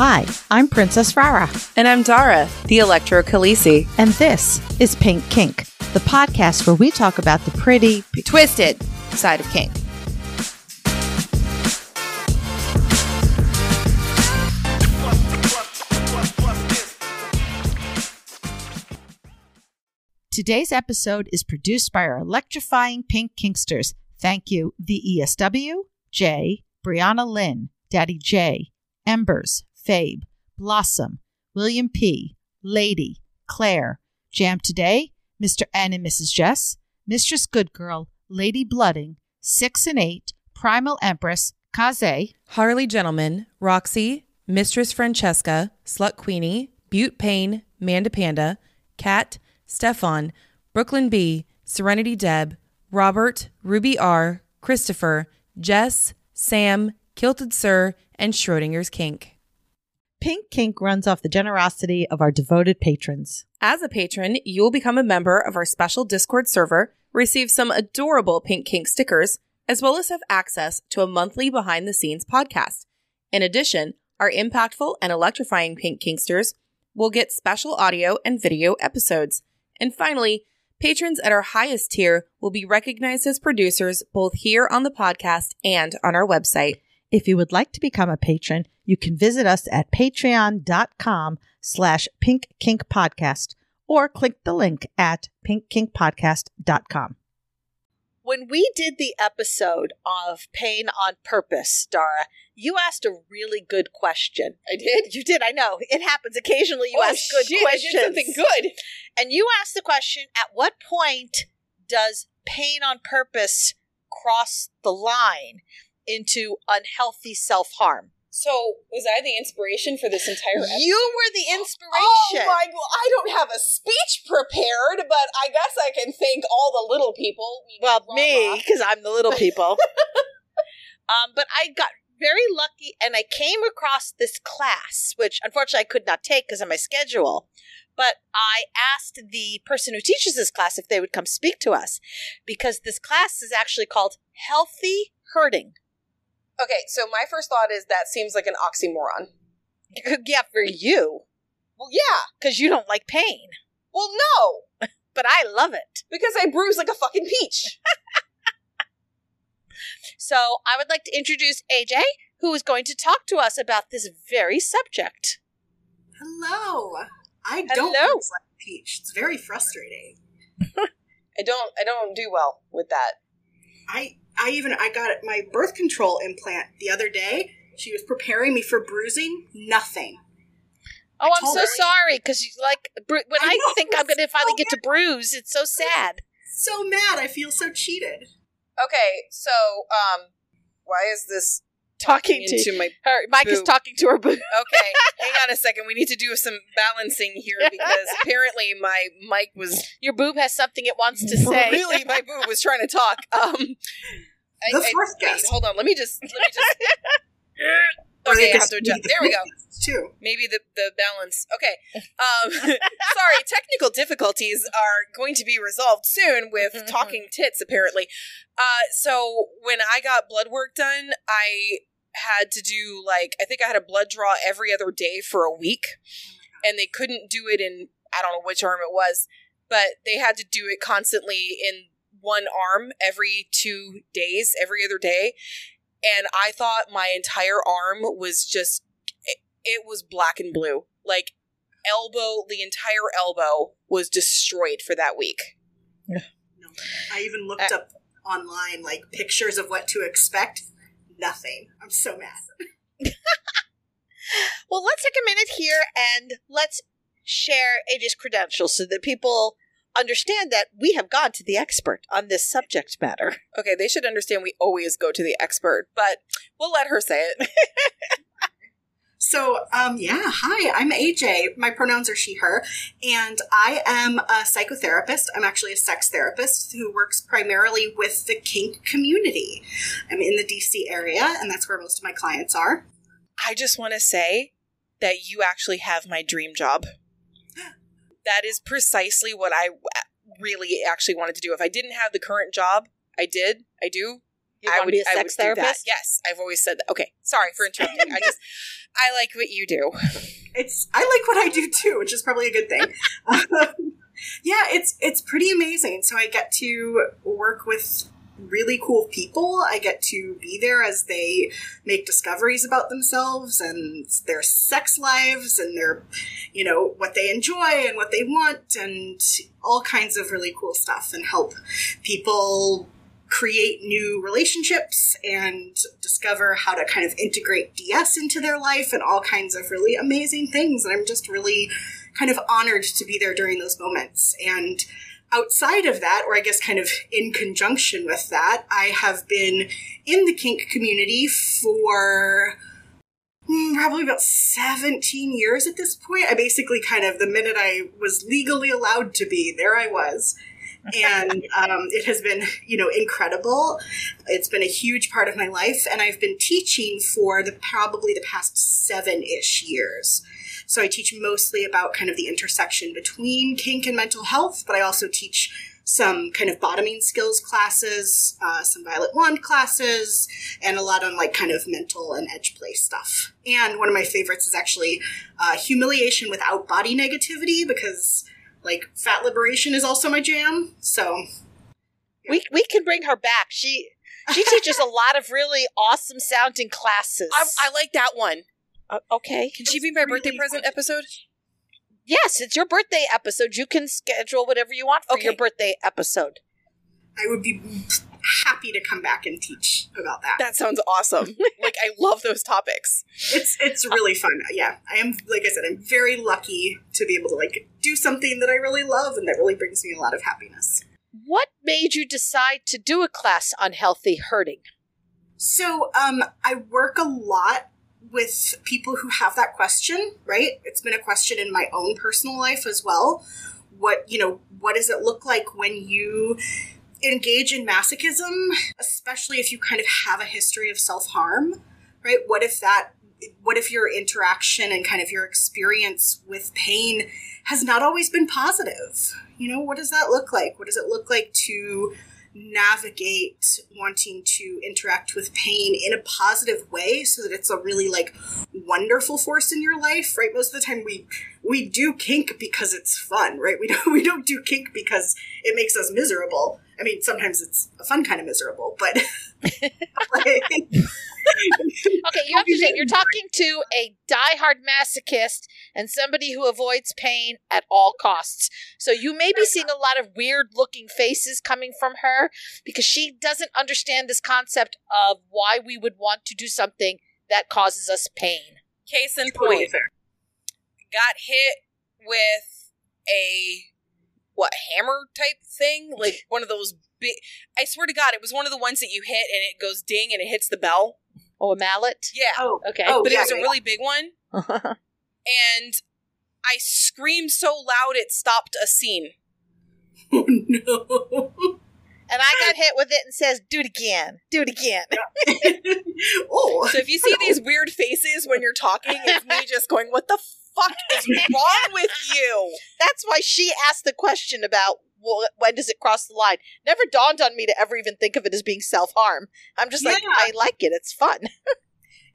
Hi, I'm Princess Rara, And I'm Dara, the Electro Khaleesi. and this is Pink Kink, the podcast where we talk about the pretty, Twisted side of kink. Today's episode is produced by our electrifying pink kinksters. Thank you, the ESW, Jay, Brianna Lynn, Daddy J, Embers, Fabe, Blossom, William P, Lady, Claire, Jam Today, Mr. N and Mrs. Jess, Mistress Good Girl, Lady Blooding, Six and Eight, Primal Empress, Kaze, Harley Gentleman, Roxy, Mistress Francesca, Slut Queenie, Butte Payne, Manda Panda, Kat, Stefan, Brooklyn B, Serenity Deb, Robert, Ruby R, Christopher, Jess, Sam, Kilted Sir, and Schrodinger's Kink. Pink Kink runs off the generosity of our devoted patrons. As a patron, you will become a member of our special Discord server, receive some adorable Pink Kink stickers, as well as have access to a monthly behind the scenes podcast. In addition, our impactful and electrifying Pink Kinksters will get special audio and video episodes. And finally, patrons at our highest tier will be recognized as producers both here on the podcast and on our website. If you would like to become a patron, you can visit us at patreon.com slash pinkkinkpodcast or click the link at pinkkinkpodcast.com. when we did the episode of Pain on Purpose, Dara, you asked a really good question. I did? You did, I know. It happens occasionally you Oh, ask good shit, I did questions. something good. And you asked the question at what point does pain on purpose cross the line into unhealthy self harm? So, was I the inspiration for this entire episode? You were the inspiration. Oh my! Well, I don't have a speech prepared, but I guess I can thank all the little people. Well, me, because I'm the little people. um, but I got very lucky and I came across this class, which unfortunately I could not take because of my schedule. But I asked the person who teaches this class if they would come speak to us because this class is actually called Healthy Hurting. Okay, so my first thought is that seems like an oxymoron. yeah, for you, Well, yeah. because you don't like pain. Well, no, But I love it. because I bruise like a fucking peach. So I would like to introduce AJ, who is going to talk to us about this very subject. Hello. I don't Hello. bruise like a peach. It's very frustrating. I don't. I don't do well with that. I I even I got my birth control implant the other day. She was preparing me for bruising. Nothing. Oh, I I'm so her- sorry because like bru- when I I, think I'm going to it's finally so get to bruise, it's so sad. So mad. I feel so cheated. Okay, so um, why is this Talking into to my? her, Mike is talking to her boob. Okay, hang on a second. We need to do some balancing here because apparently my mic was Your boob has something it wants to say. really my boob was trying to talk. Um, I- The I- fourth wait, hold on. Let me just. Let me just. Okay, they have to adjust. There we go. Too. Maybe the the balance. Okay. Um, sorry, technical difficulties are going to be resolved soon with talking tits. Apparently, uh, so when I got blood work done, I had to do like I think I had a blood draw every other day for a week, and they couldn't do it in I don't know which arm it was, but they had to do it constantly in one arm every two days, every other day. And I thought my entire arm was just it, it was black and blue. Like elbow, the entire elbow was destroyed for that week. No. I even looked uh, up online like pictures of what to expect. Nothing. I'm so mad. Well, let's take a minute here and let's share AJ's credentials so that people understand that we have gone to the expert on this subject matter. Okay, they should understand we always go to the expert, but we'll let her say it. So, um, yeah, hi, I'm AJ. My pronouns are she, her, and I am a psychotherapist. I'm actually a sex therapist who works primarily with the kink community. I'm in the DC area, and that's where most of my clients are. I just want to say that you actually have my dream job. That is precisely what I really actually wanted to do. If I didn't have the current job, I did, I do, You I would be a sex would do that. therapist? Yes, I've always said that. Okay, sorry for interrupting. I just I like what you do. it's I like what I do too, which is probably a good thing. Um, yeah, it's it's pretty amazing. So I get to work with really cool people. I get to be there as they make discoveries about themselves and their sex lives and their you know what they enjoy and what they want and all kinds of really cool stuff and help people create new relationships and discover how to kind of integrate DS into their life and all kinds of really amazing things. And I'm just really kind of honored to be there during those moments. And outside of that, or I guess kind of in conjunction with that, I have been in the kink community for hmm, probably about 17 years at this point. I basically kind of, the minute I was legally allowed to be, there I was. And um, it has been you know incredible. It's been a huge part of my life and i've been teaching for the probably the past seven-ish years so i teach mostly about kind of the intersection between kink and mental health but i also teach some kind of bottoming skills classes uh, some violet wand classes and a lot on like kind of mental and edge play stuff and one of my favorites is actually uh, humiliation without body negativity because like fat liberation is also my jam. So We we can bring her back. She she teaches a lot of really awesome sounding classes. I, I like that one. Uh, okay. Can she be my birthday present fun. episode? Yes, it's your birthday episode. You can schedule whatever you want for Okay. your birthday episode. I would be happy to come back and teach about that. That sounds awesome. like I love those topics. It's it's really fun. Yeah, I am like I said, I'm very lucky to be able to like do something that I really love and that really brings me a lot of happiness. What made you decide to do a class on healthy hurting? So, um, I work a lot with people who have that question, right? It's been a question in my own personal life as well. What, you know, what does it look like when you engage in masochism, especially if you kind of have a history of self harm, right? What if that, what if your interaction and kind of your experience with pain has not always been positive? You know, what does that look like? What does it look like to navigate wanting to interact with pain in a positive way so that it's a really like wonderful force in your life right? Most of the time we we do kink because it's fun right? We don't we don't do kink because it makes us miserable. I mean sometimes it's a fun kind of miserable but like, Okay, you have to say you're talking to a diehard masochist and somebody who avoids pain at all costs. So you may be seeing a lot of weird looking faces coming from her because she doesn't understand this concept of why we would want to do something that causes us pain. Case in point, got hit with a what hammer type thing, like one of those big. I swear to God, it was one of the ones that you hit and it goes ding and it hits the bell. Oh, a mallet? Yeah, oh Okay. Oh, but yeah, it was a yeah. really big one, and I screamed so loud it stopped a scene. oh no and I got hit with it and says, do it again. Do it again. oh So if you see these weird faces when you're talking, it's me just going, "What the fuck is wrong with you?" That's why she asked the question about well, when does it cross the line. Never dawned on me to ever even think of it as being self harm. I'm just like, Yeah. I like it. It's fun.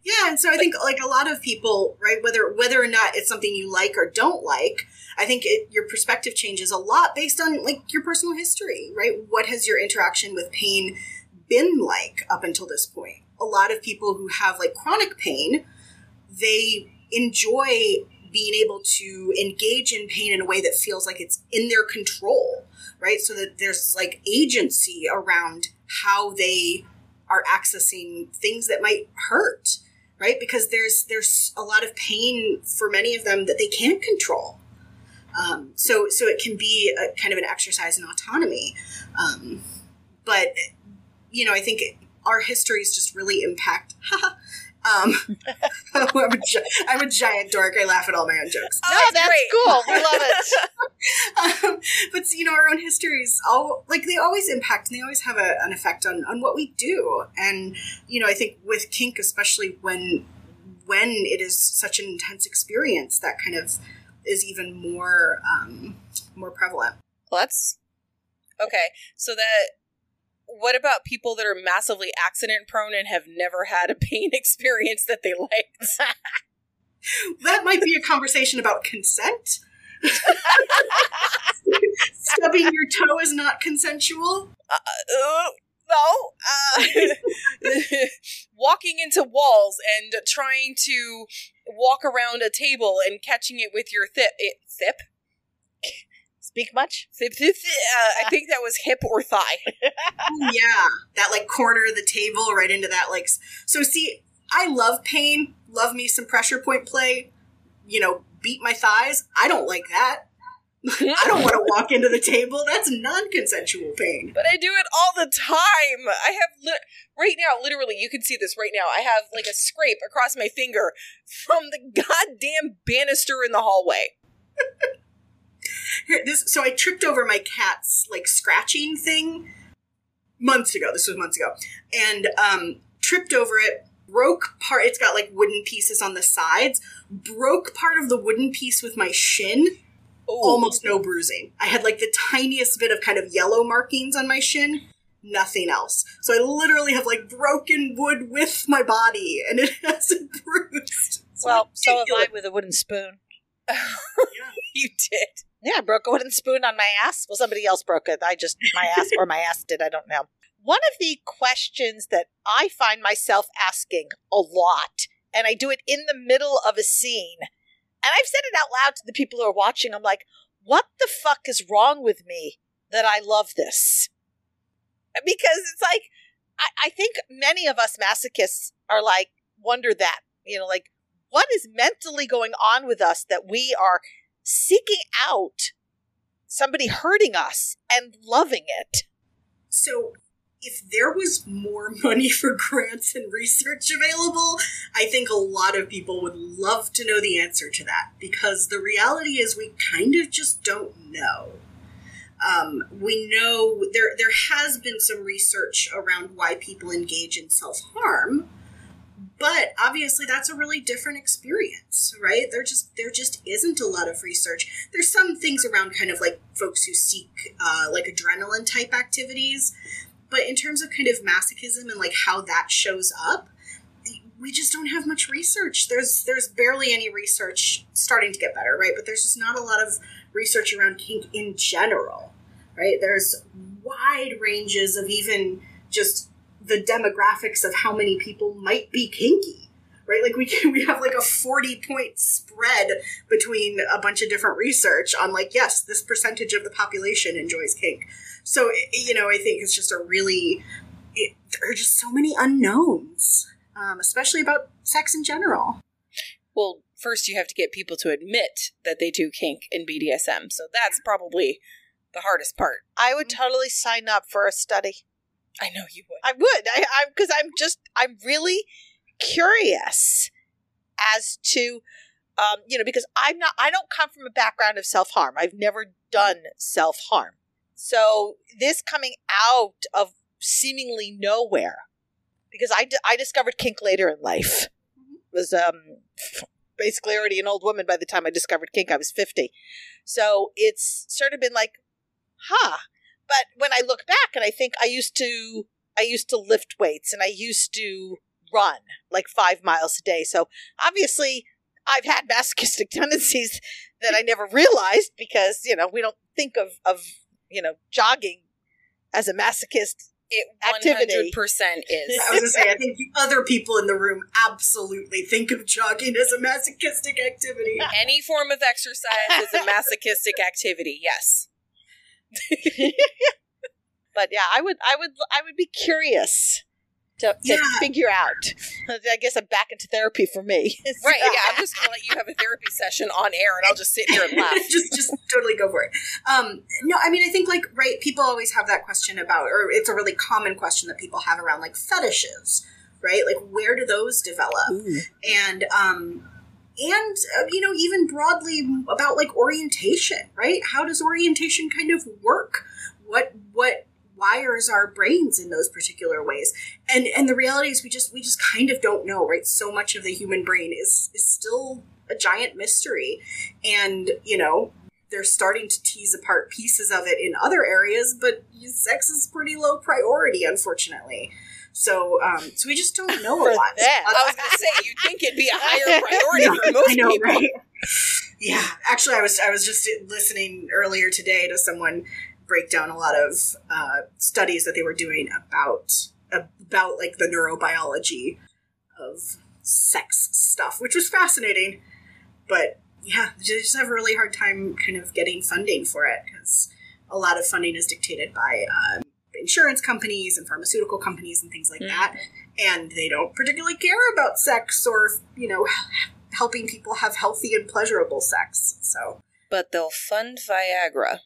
Yeah, and so I think like a lot of people, right, whether whether or not it's something you like or don't like, I think it, your perspective changes a lot based on like your personal history, right? What has your interaction with pain been like up until this point? A lot of people who have like chronic pain, they enjoy being able to engage in pain in a way that feels like it's in their control, right? So that there's like agency around how they are accessing things that might hurt right? Because there's there's a lot of pain for many of them that they can't control. Um, so so it can be a kind of an exercise in autonomy. Um, but you know i think our histories just really impact um, I'm, a, gi- I'm a giant dork i laugh at all my own jokes no, that's cool. We love it. um, but you know our own histories all like they always impact and they always have a, an effect on on what we do and you know i think with kink especially when when it is such an intense experience that kind of is even more um more prevalent Well, that's okay. So that what about people that are massively accident prone and have never had a pain experience that they liked? that might be a conversation about consent. Stubbing your toe is not consensual. Uh, no. Uh, walking into walls and trying to walk around a table and catching it with your thip. It, thip? Speak much? Uh, I think that was hip or thigh. Yeah, that like corner of the table right into that like. So see, I love pain. Love me some pressure point play. You know, beat my thighs. I don't like that. I don't want to walk into the table. That's non-consensual pain. But I do it all the time. I have li- right now, literally, you can see this right now. I have like a scrape across my finger from the goddamn banister in the hallway. Here, this so I tripped over my cat's like scratching thing months ago. This was months ago, and um, tripped over it. Broke part. It's got like wooden pieces on the sides. Broke part of the wooden piece with my shin. Ooh. Almost no bruising. I had like the tiniest bit of kind of yellow markings on my shin. Nothing else. So I literally have like broken wood with my body, and it hasn't bruised. It's Well, so have. I with a wooden spoon. yeah. you did. Yeah, I broke a wooden spoon on my ass. Well, somebody else broke it. I just, my ass, or my ass did. I don't know. One of the questions that I find myself asking a lot, and I do it in the middle of a scene, and I've said it out loud to the people who are watching. I'm like, what the fuck is wrong with me that I love this? Because it's like, I, I think many of us masochists are like, wonder that, you know, like, what is mentally going on with us that we are seeking out somebody hurting us and loving it. So, if there was more money for grants and research available, I think a lot of people would love to know the answer to that because the reality is we kind of just don't know. Um, we know there there has been some research around why people engage in self harm, but obviously that's a really different experience, right? There just there just isn't a lot of research. There's some things around kind of like folks who seek uh, like adrenaline type activities, but in terms of kind of masochism and like how that shows up, we just don't have much research. There's there's barely any research starting to get better, right? But there's just not a lot of research around kink in general, right? There's wide ranges of even just the demographics of how many people might be kinky, right? Like we can, we have like a 40 point spread between a bunch of different research on like, yes, this percentage of the population enjoys kink. So, you know, I think it's just a really, it, there are just so many unknowns, um, especially about sex in general. Well, first you have to get people to admit that they do kink and BDSM. So that's probably the hardest part. I would totally sign up for a study. I know you would. I would. I I because I'm just I'm really curious as to um, you know, because I'm not I don't come from a background of self-harm. I've never done self-harm. So this coming out of seemingly nowhere because I, I discovered kink later in life. Was um basically already an old woman by the time I discovered kink. I was 50. So it's sort of been like, huh. But when I look back and I think I used to I used to lift weights and I used to run like five miles a day. So obviously I've had masochistic tendencies that I never realized because, you know, we don't think of, of you know, jogging as a masochist. It Activity. 100% is. I was gonna say, I think the other people in the room absolutely think of jogging as a masochistic activity. Any form of exercise is a masochistic activity, yes. But yeah, I would I would I would be curious to, to Yeah. figure out. I guess I'm back into therapy for me. Right, yeah, I'm just going to let you have a therapy session on air and I'll just sit here and laugh. just just totally go for it. Um, no, I mean I think like right, people always have that question about, or it's a really common question that people have around like fetishes, right? Like where do those develop? And um, and uh, you know even broadly about like orientation, right? How does orientation kind of work? What what wires our brains in those particular ways and and the reality is we just we just kind of don't know right so much of the human brain is is still a giant mystery and you know they're starting to tease apart pieces of it in other areas, but sex is pretty low priority, unfortunately. So, um, so we just don't know a lot. that. I was gonna say you'd think it'd be a higher priority for most I know, people. right? Yeah, actually, I was I was just listening earlier today to someone break down a lot of uh, studies that they were doing about about like the neurobiology of sex stuff, which was fascinating. But yeah, they just have a really hard time kind of getting funding for it because a lot of funding is dictated by um, insurance companies and pharmaceutical companies and things like that, mm-hmm. and they don't particularly care about sex or you know helping people have healthy and pleasurable sex. So But they'll fund Viagra.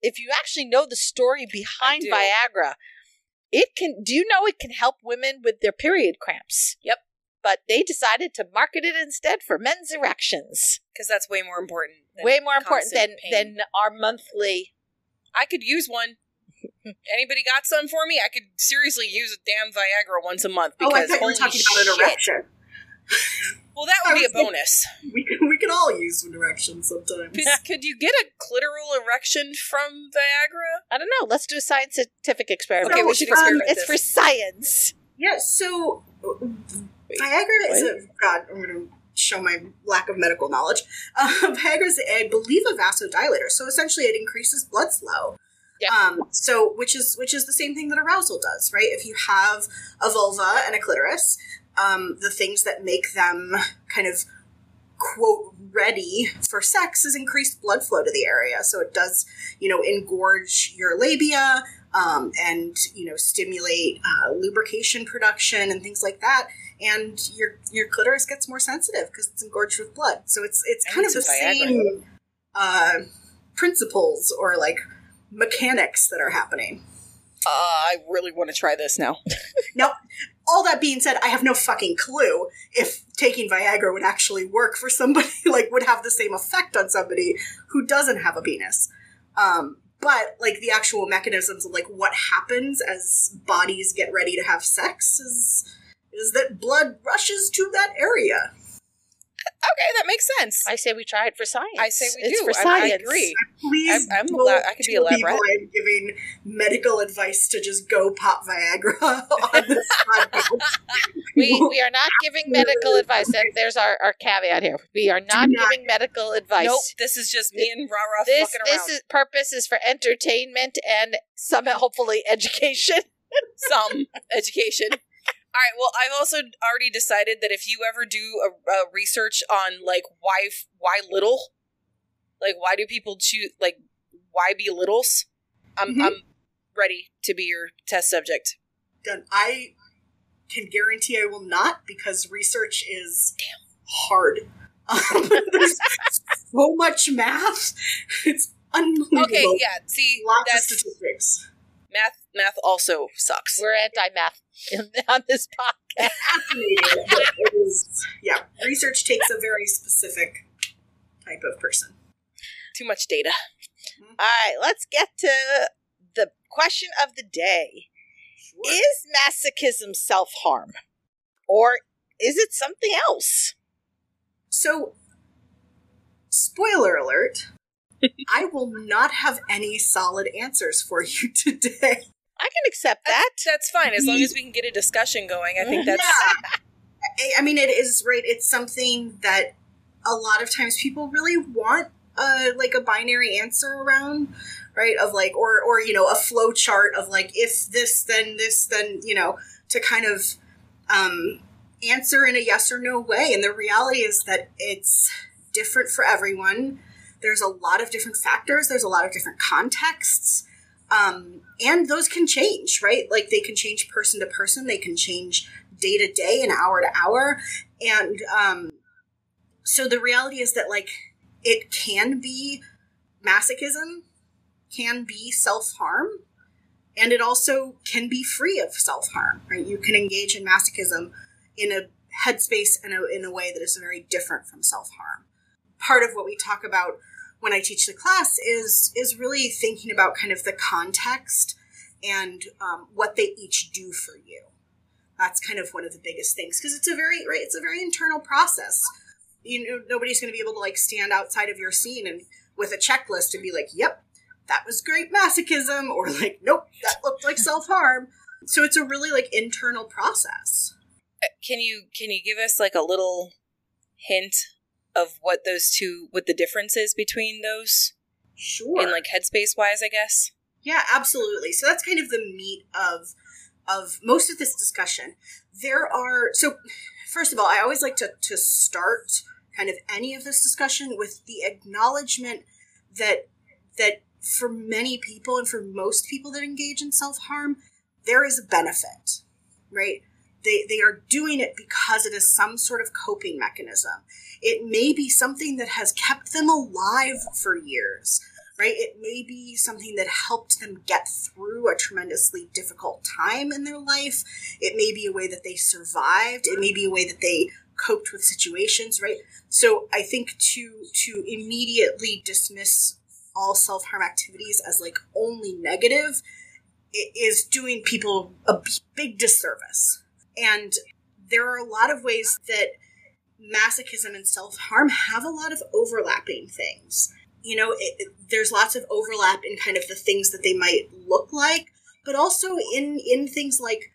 if you actually know the story behind. Viagra, it can. Do you know it can help women with their period cramps? Yep. But they decided to market it instead for men's erections. Because that's way more important. than Way more important than pain. than our monthly. I could use one. Anybody got some for me? I could seriously use a damn Viagra once a month oh, I because thought you were holy talking about an erection. Well, that would be a bonus. We can we can all use an erection sometimes. Could, could you get a clitoral erection from Viagra? I don't know. Let's do a scientific experiment. Okay, we should um, experiment It's this. for science. Yeah, so uh, Viagra is a God. I'm going to show my lack of medical knowledge. Uh, Viagra is, I believe, a vasodilator. So essentially, it increases blood flow. Yep. Um, so which is which is the same thing that arousal does, right? If you have a vulva and a clitoris, um, the things that make them kind of quote ready for sex is increased blood flow to the area. So it does, you know, engorge your labia um, and you know stimulate uh, lubrication production and things like that. And your your clitoris gets more sensitive because it's engorged with blood. So it's it's kind need of the Viagra. same uh, principles or like mechanics that are happening. Uh, I really want to try this now. Now, all that being said, I have no fucking clue if taking Viagra would actually work for somebody, like, would have the same effect on somebody who doesn't have a penis. Um, but, like, the actual mechanisms of, like, what happens as bodies get ready to have sex is, is that blood rushes to that area. Okay, that makes sense. I say we try it for science. I say we it's do. For I- I science. agree. Please, I'm- I'm don't I could be tell elaborate. people I'm giving medical advice to just go pop Viagra on this podcast. We we are not giving medical advice. And there's our, our caveat here. We are not, not. giving medical advice. Nope, this is just me and Rara This fucking this is purpose is for entertainment and some hopefully education. Some education. All right. Well, I've also already decided that if you ever do a, a research on like why why little, like why do people choose like why be littles, I'm Mhm. I'm ready to be your test subject. done. I can guarantee I will not because research is hard. Um, there's so much math. It's unbelievable. Okay. Yeah. See, Lots of statistics. math. Math also sucks. We're anti-math on this podcast. Fascinating, but it is, yeah, research takes a very specific type of person. Too much data. Mm-hmm. All right, let's get to the question of the day. Is masochism self-harm or is it something else? So, spoiler alert, I will not have any solid answers for you today. I can accept that. That's, that's fine as long as we can get a discussion going. I think that's yeah. I- I mean, it is right. It's something that a lot of times people really want, uh, like a binary answer around, right? Of like, or or you know, a flow chart of like, if this, then this, then you know, to kind of um, answer in a yes or no way. And the reality is that it's different for everyone. There's a lot of different factors. There's a lot of different contexts. Um, and those can change, right? Like they can change person to person. They can change day to day and hour to hour. And um, so the reality is that, like, it can be masochism, can be self harm, and it also can be free of self harm, right? You can engage in masochism in a headspace and in a way that is very different from self harm. Part of what we talk about when I teach the class is is really thinking about kind of the context and um, what they each do for you. That's kind of one of the biggest things because it's a very right. It's a very internal process. You know, nobody's going to be able to like stand outside of your scene and with a checklist and be like, yep, that was great masochism, or like, nope, that looked like self harm. So it's a really like internal process. Uh, Can you can you give us like a little hint of what those two what the difference is between those Sure. in like headspace wise, I guess? Yeah, absolutely. So that's kind of the meat of of most of this discussion. There are so first of all, I always like to to start kind of any of this discussion with the acknowledgement that that for many people and for most people that engage in self-harm, there is a benefit, right? They, they are doing it because it is some sort of coping mechanism. It may be something that has kept them alive for years right? It may be something that helped them get through a tremendously difficult time in their life. It may be a way that they survived. It may be a way that they coped with situations, right? So I think to to immediately dismiss all self-harm activities as like only negative is doing people a big disservice. And there are a lot of ways that masochism and self-harm have a lot of overlapping things. You know it, it- there's lots of overlap in kind of the things that they might look like but also in in things like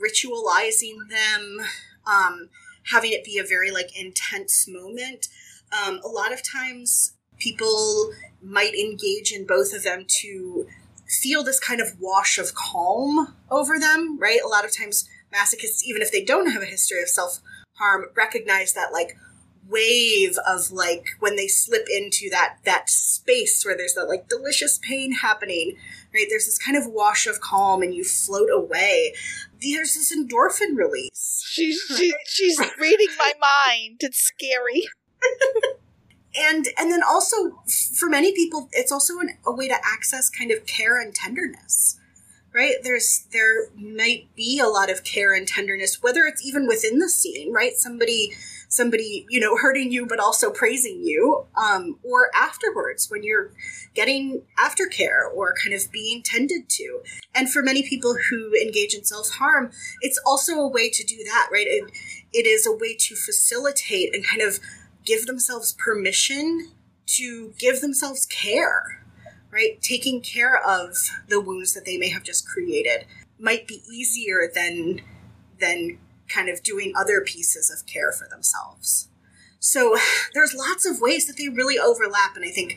ritualizing them um, having it be a very like intense moment. Um, a lot of times people might engage in both of them to feel this kind of wash of calm over them right? A lot of times masochists even if they don't have a history of self harm recognize that like wave of like when they slip into that that space where there's that like delicious pain happening right? There's this kind of wash of calm and you float away. There's this endorphin release. She's she, she's reading my mind. It's scary. and and then also for many people it's also an, a way to access kind of care and tenderness right? There's there might be a lot of care and tenderness whether it's even within the scene right? Somebody somebody you know hurting you but also praising you um, or afterwards when you're getting aftercare or kind of being tended to. And for many people who engage in self-harm it's also a way to do that right? It, it is a way to facilitate and kind of give themselves permission to give themselves care, right? Taking care of the wounds that they may have just created might be easier than than kind of doing other pieces of care for themselves. So there's lots of ways that they really overlap and I think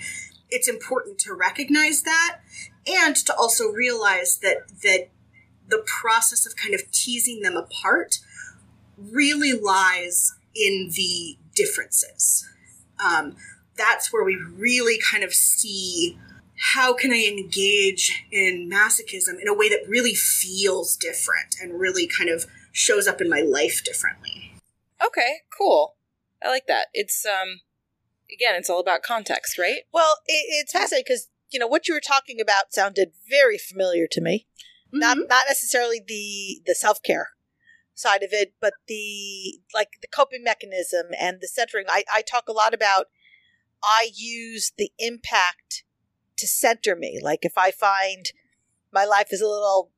it's important to recognize that and to also realize that that the process of kind of teasing them apart really lies in the differences. Um, that's where we really kind of see how can I engage in masochism in a way that really feels different and really kind of shows up in my life differently. Okay, cool. I like that. It's um again, it's all about context, right? Well, it, it's fascinating because you know what you were talking about sounded very familiar to me. Not Mhm. not necessarily the the self care side of it, but the like the coping mechanism and the centering. I, I talk a lot about. I use the impact to center me. Like if I find my life is a little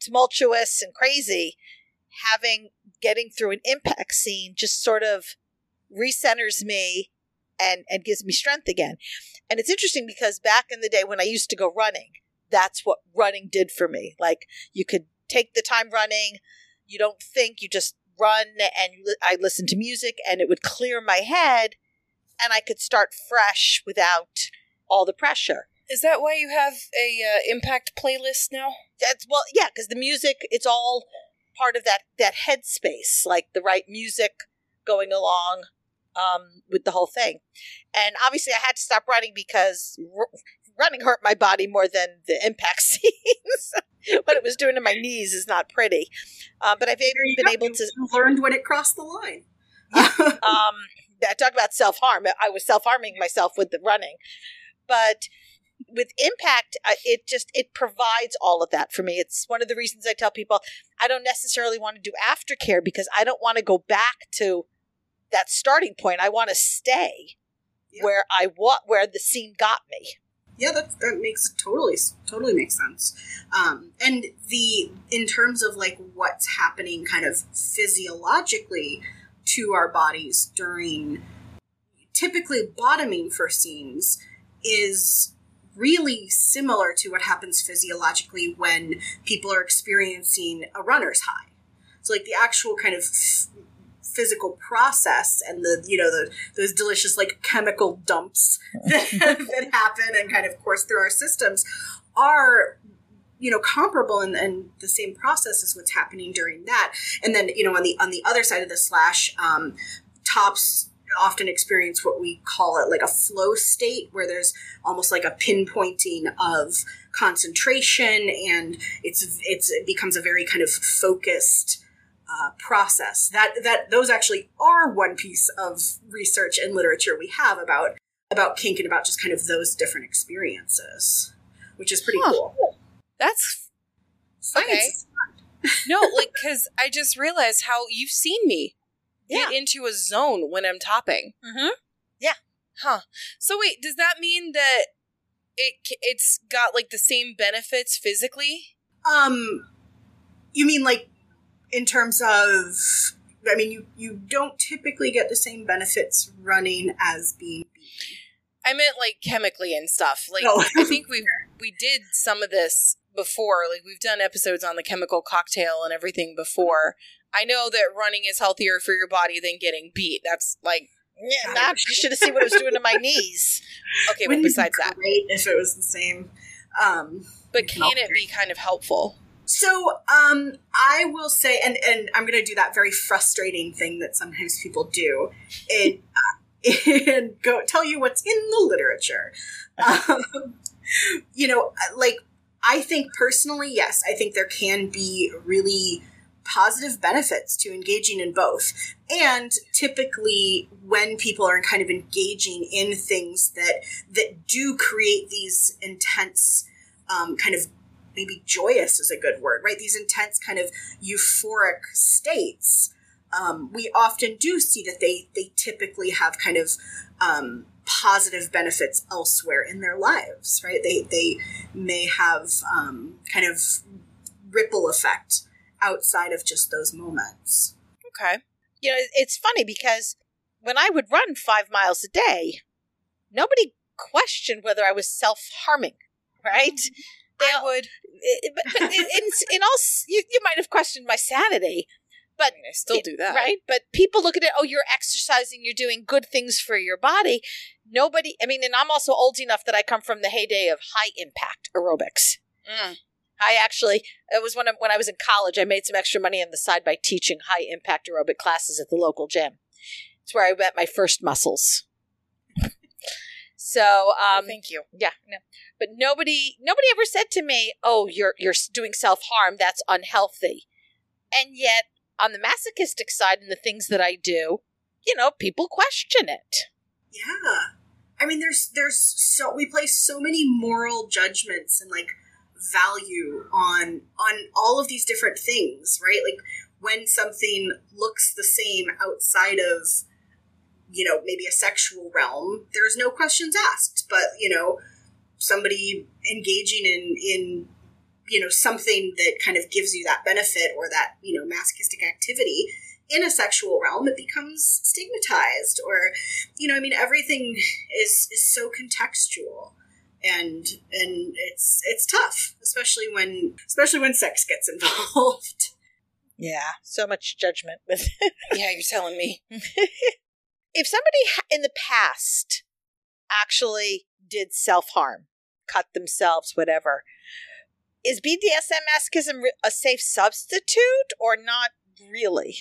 tumultuous and crazy, having getting through an impact scene just sort of recenters me and and gives me strength again. And it's interesting because back in the day when I used to go running, that's what running did for me. Like you could take the time running, you don't think, you just run and I listened to music and it would clear my head and I could start fresh without all the pressure. Is that why you have a uh, impact playlist now? That's well, yeah, because the music it's all part of that that headspace, like the right music going along um, with the whole thing. And obviously, I had to stop running because r- running hurt my body more than the impact scenes. what it was doing to my knees is not pretty. Um, but I've There been go. able to you learned when it crossed the line. um I talk about self harm. I was self harming myself with the running, but with impact, it just it provides all of that for me. It's one of the reasons I tell people I don't necessarily want to do aftercare because I don't want to go back to that starting point. I want to stay Yeah. where I want where the scene got me. Yeah, that that makes totally totally makes sense. Um, and the in terms of like what's happening, kind of physiologically to our bodies during typically bottoming for scenes, is really similar to what happens physiologically when people are experiencing a runner's high. So, like the actual kind of f- physical process and the you know the those delicious like chemical dumps that, that happen and kind of course through our systems are you know comparable and, and the same process as what's happening during that and then you know on the on the other side of the slash um, tops often experience what we call it like a flow state where there's almost like a pinpointing of concentration and it's it's it becomes a very kind of focused uh, process that that those actually are one piece of research and literature we have about about kink and about just kind of those different experiences which is pretty Huh. cool That's Science Okay. no, like because I just realized how you've seen me get into a zone when I'm topping. Mhm. Yeah. Huh. So wait, does that mean that it it's got like the same benefits physically? Um, you mean like in terms of? I mean, you you don't typically get the same benefits running as being. I meant like chemically and stuff. Like Oh. I think we we did some of this before. Like we've done episodes on the chemical cocktail and everything before. I know that running is healthier for your body than getting beat. That's like Yeah, now you should have seen what it was doing to my knees. okay, but Wouldn't it be besides that, if it was the same. Um, but can it be kind of helpful? So, um, I will say, and and I'm going to do that very frustrating thing that sometimes people do, and uh, and go tell you what's in the literature. Um, you know, like I think personally, yes, I think there can be really positive benefits to engaging in both. And typically when people are kind of engaging in things that that do create these intense um, kind of maybe joyous is a good word, right? These intense kind of euphoric states. Um, we often do see that they they typically have kind of um, positive benefits elsewhere in their lives, right? They they may have um, kind of ripple effect outside of just those moments. Okay. You know, it's funny because when I would run five miles a day, nobody questioned whether I was self harming, right? Mm-hmm. They I would. Eh, eh, but, but in, in, in all, you, you might have questioned my sanity, I mean, I still do that. right? But people look at it, oh, you're exercising, you're doing good things for your body. Nobody, I mean, and I'm also old enough that I come from the heyday of high impact aerobics. Mm. I actually, it was when I, when I was in college, I made some extra money on the side by teaching high impact aerobic classes at the local gym. It's where I met my first muscles. so, Oh, um, thank you. yeah, no. but nobody nobody ever said to me, "Oh, you're you're doing self harm. That's unhealthy." And yet, on the masochistic side, and the things that I do, you know, people question it. Yeah. I mean there's there's so we place so many moral judgments and like value on on all of these different things, right? Like when something looks the same outside of you know, maybe a sexual realm, there's no questions asked, but you know, somebody engaging in in you know something that kind of gives you that benefit or that you know masochistic activity in a sexual realm it becomes stigmatized or you know i mean everything is is so contextual and and it's it's tough especially when especially when sex gets involved Yeah, so much judgment with. Yeah, you're telling me. if somebody in the past actually did self harm, cut themselves, whatever, is BDSM masochism a safe substitute or not really?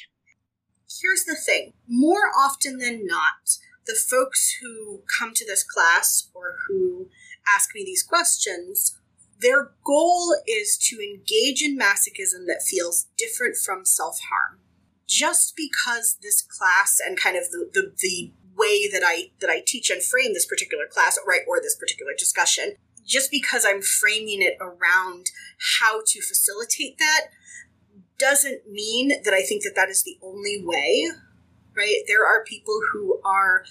here's the thing more often than not the folks who come to this class or who ask me these questions their goal is to engage in masochism that feels different from self-harm just because this class and kind of the, the, the way that I that I teach and frame this particular class, right, or this particular discussion, just because I'm framing it around how to facilitate that doesn't mean that I think that that is the only way, right? There are people who are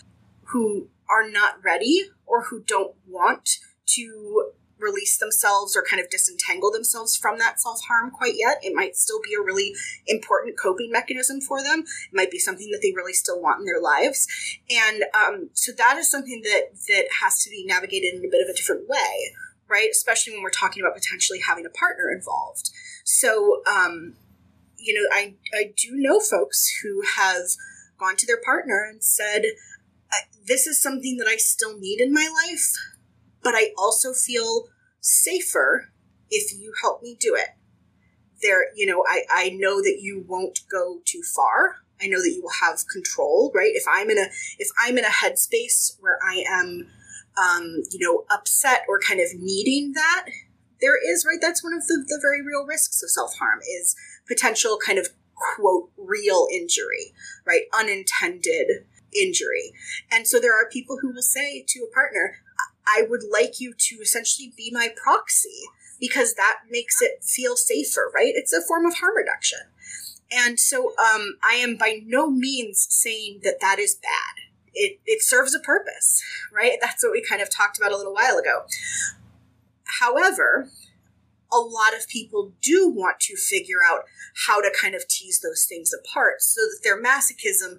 who are not ready or who don't want to release themselves or kind of disentangle themselves from that self harm quite yet. It might still be a really important coping mechanism for them. It might be something that they really still want in their lives, and um, so that is something that that has to be navigated in a bit of a different way, right? Especially when we're talking about potentially having a partner involved. So, um, you know, I I do know folks who have gone to their partner and said, "This is something that I still need in my life." but I also feel safer if you help me do it. There, you know, I, I know that you won't go too far. I know that you will have control, right? If I'm in a if I'm in a headspace where I am um, you know, upset or kind of needing that, there is, right? That's one of the, the very real risks of self-harm is potential kind of quote real injury, right? Unintended injury. And so there are people who will say to a partner, I would like you to essentially be my proxy because that makes it feel safer, right? It's a form of harm reduction. And so um, I am by no means saying that that is bad. It, it serves a purpose, right? That's what we kind of talked about a little while ago. However, a lot of people do want to figure out how to kind of tease those things apart so that their masochism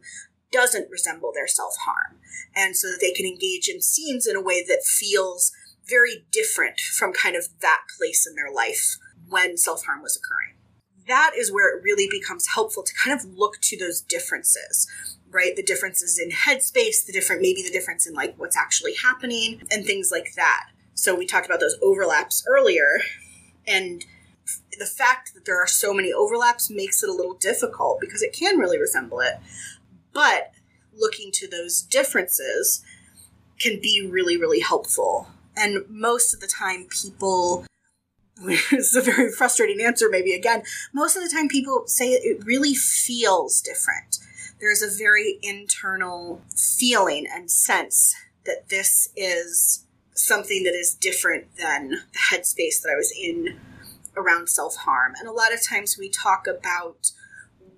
doesn't resemble their self harm. And so that they can engage in scenes in a way that feels very different from kind of that place in their life when self harm was occurring. That is where it really becomes helpful to kind of look to those differences, right? The differences in headspace, the different, maybe the difference in like what's actually happening and things like that. So we talked about those overlaps earlier. And the fact that there are so many overlaps makes it a little difficult because it can really resemble it. But looking to those differences can be really, really helpful. And most of the time, people, is a very frustrating answer, maybe again, most of the time, people say it really feels different. There's a very internal feeling and sense that this is something that is different than the headspace that I was in around self harm. And a lot of times we talk about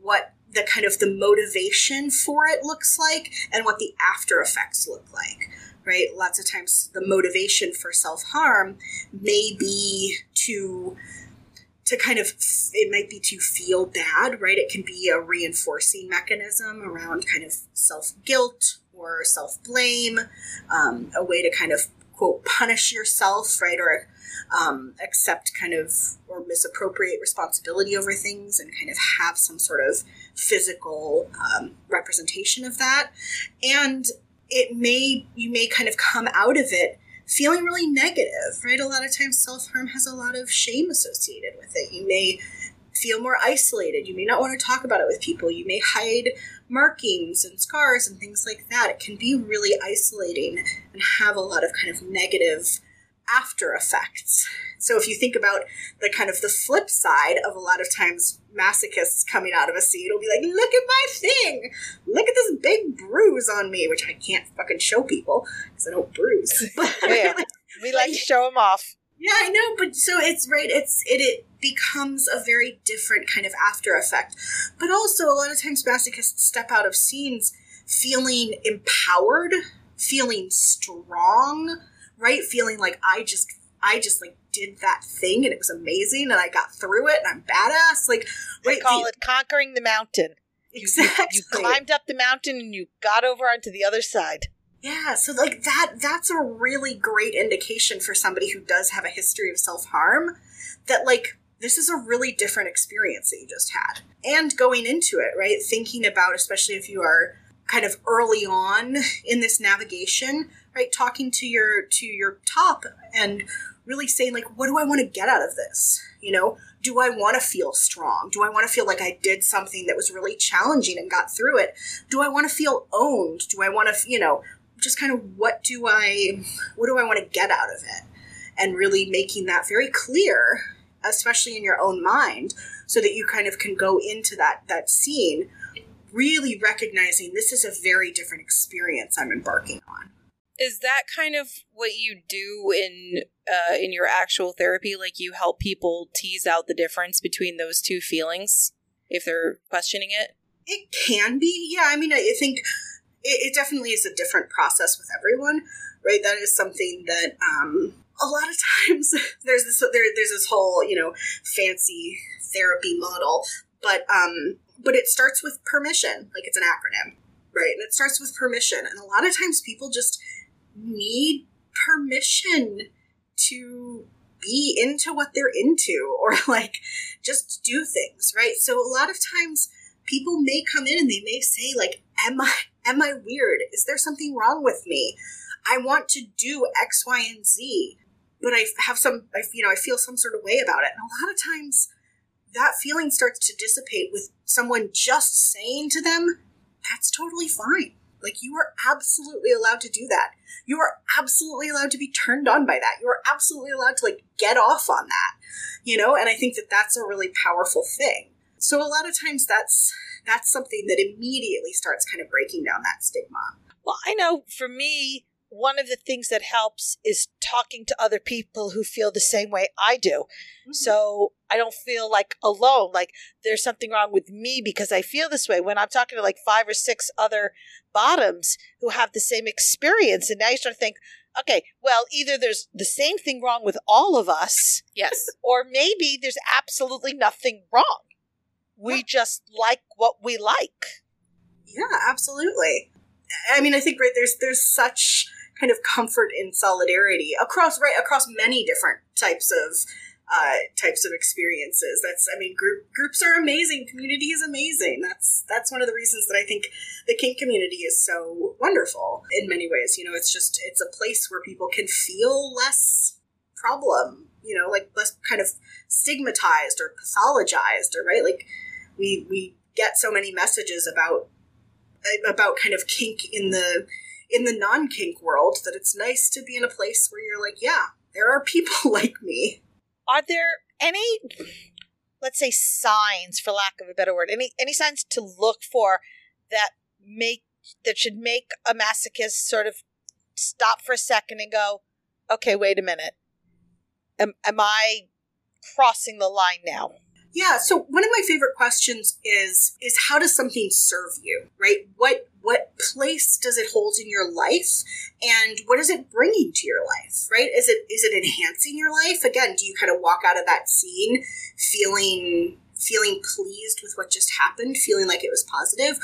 what the kind of the motivation for it looks like and what the after effects look like right? Lots of times the motivation for self-harm may be to to kind of it might be to feel bad right? It can be a reinforcing mechanism around kind of self-guilt or self-blame um, a way to kind of quote punish yourself right? Or um, accept kind of or misappropriate responsibility over things and kind of have some sort of physical um, representation of that. And it may, you may kind of come out of it feeling really negative, right? A lot of times self harm has a lot of shame associated with it. You may feel more isolated. You may not want to talk about it with people. You may hide markings and scars and things like that. It can be really isolating and have a lot of kind of negative after effects. So if you think about the kind of the flip side of a lot of times masochists coming out of a scene will be like, look at my thing. Look at this big bruise on me, which I can't fucking show people because I don't bruise. But yeah, we like to show them off. Yeah, I know, but so it's right. It's it it becomes a very different kind of after effect. But also, a lot of times masochists step out of scenes feeling empowered, feeling strong, right? Feeling like I just I just like did that thing and it was amazing and I got through it and I'm badass. Like they call the, it conquering the mountain. Exactly. You, you climbed up the mountain and you got over onto the other side. Yeah, so like that that's a really great indication for somebody who does have a history of self-harm that like this is a really different experience that you just had. And going into it, right? Thinking about especially if you are kind of early on in this navigation, right? Talking to your to your top and really saying like what do I want to get out of this? You know, do I want to feel strong? Do I want to feel like I did something that was really challenging and got through it? Do I want to feel owned? Do I want to, you know, just kind of what do I what do I want to get out of it? And really making that very clear, especially in your own mind, so that you kind of can go into that that scene really recognizing this is a very different experience I'm embarking on. Is that kind of what you do in uh, in your actual therapy? Like you help people tease out the difference between those two feelings if they're questioning it. It can be, yeah. I mean, I think it, it definitely is a different process with everyone, right? That is something that um, a lot of times there's this there, there's this whole you know fancy therapy model but um but it starts with permission like it's an acronym right and it starts with permission and a lot of times people just need permission to be into what they're into or like just do things right? So a lot of times people may come in and they may say like am i am i weird? Is there something wrong with me? I want to do x y and z but i have some I, you know i feel some sort of way about it. And a lot of times that feeling starts to dissipate with someone just saying to them that's totally fine like you are absolutely allowed to do that. You are absolutely allowed to be turned on by that. You are absolutely allowed to like get off on that you know? And i think that that's a really powerful thing. So a lot of times that's that's something that immediately starts kind of breaking down that stigma. Well, I know for me, one of the things that helps is talking to other people who feel the same way I do. Mm-hmm. So I don't feel like alone, like there's something wrong with me because I feel this way when I'm talking to like five or six other bottoms who have the same experience. And now you start to think, okay, well, either there's the same thing wrong with all of us. Yes. Or maybe there's absolutely nothing wrong. We just like what we like. Yeah, absolutely. I mean, I think right there's there's such kind of comfort in solidarity across right across many different types of uh, types of experiences. That's I mean, group groups are amazing. Community is amazing. That's that's one of the reasons that I think the kink community is so wonderful in many ways. You know, it's just it's a place where people can feel less problem. You know, like less kind of stigmatized or pathologized or right like we we get so many messages about about kind of kink in the in the non kink world that it's nice to be in a place where you're like, yeah, there are people like me. Are there any let's say signs for lack of a better word, any any signs to look for that make that should make a masochist sort of stop for a second and go, okay, wait a minute. Am, am I crossing the line now? Yeah, so one of my favorite questions is is how does something serve you, right? What what place does it hold in your life and what is it bringing to your life, right? Is it is it enhancing your life? Again, do you kind of walk out of that scene feeling feeling pleased with what just happened, feeling like it was positive?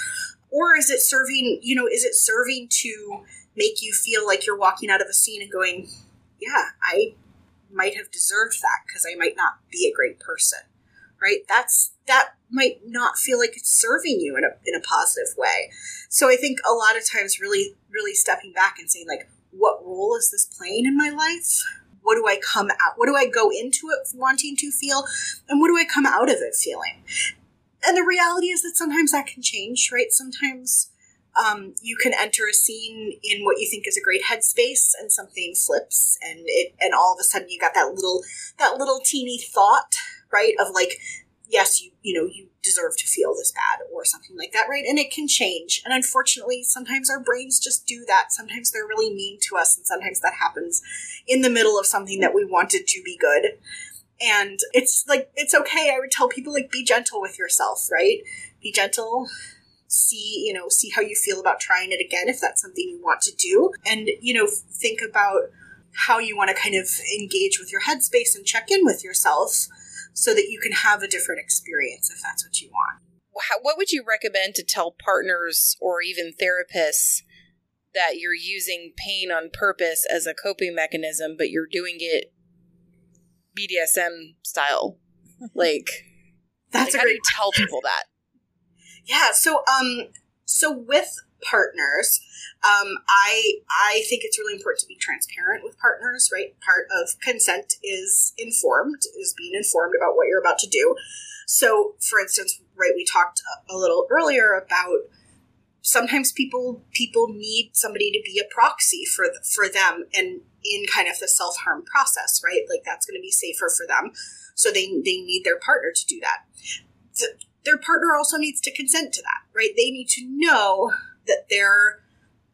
Or is it serving, you know, is it serving to make you feel like you're walking out of a scene and going, yeah, I might have deserved that because I might not be a great person right? That's that might not feel like it's serving you in a in a positive way. So I think a lot of times really really stepping back and saying like what role is this playing in my life? What do I come out what do I go into it wanting to feel and what do I come out of it feeling? And the reality is that sometimes that can change, right? Sometimes um, you can enter a scene in what you think is a great headspace and something flips and it and all of a sudden you got that little that little teeny thought right? Of like, yes, you you know you deserve to feel this bad or something like that, right? And it can change. And unfortunately, sometimes our brains just do that. Sometimes they're really mean to us, and sometimes that happens in the middle of something that we wanted to be good. And it's like it's okay. I would tell people like be gentle with yourself, right? Be gentle see you know see how you feel about trying it again if that's something you want to do and you know think about how you want to kind of engage with your headspace and check in with yourself so that you can have a different experience if that's what you want. what would you recommend to tell partners or even therapists that you're using pain on purpose as a coping mechanism, but you're doing it BDSM style? Like, that's like, a great. tell people that. Yeah. So, um, so with partners, um, I I think it's really important to be transparent with partners. Right, part of consent is informed, is being informed about what you're about to do. So, for instance, right, we talked a little earlier about sometimes people people need somebody to be a proxy for for them and in kind of the self harm process, right? Like that's going to be safer for them, so they they need their partner to do that. The, their partner also needs to consent to that, right? They need to know that they're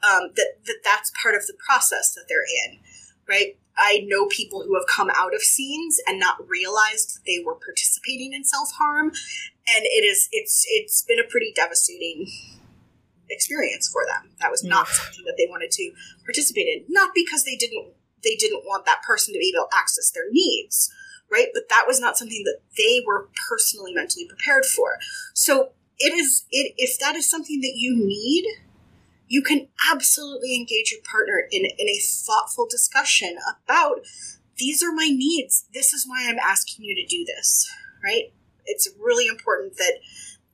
um, that, that that's part of the process that they're in, right? I know people who have come out of scenes and not realized that they were participating in self harm, and it is it's it's been a pretty devastating experience for them. That was not something that they wanted to participate in, not because they didn't they didn't want that person to be able to access their needs, right? But that was not something that they were personally mentally prepared for. So it is it if that is something that you need, you can absolutely engage your partner in, in a thoughtful discussion about these are my needs. This is why I'm asking you to do this, right? It's really important that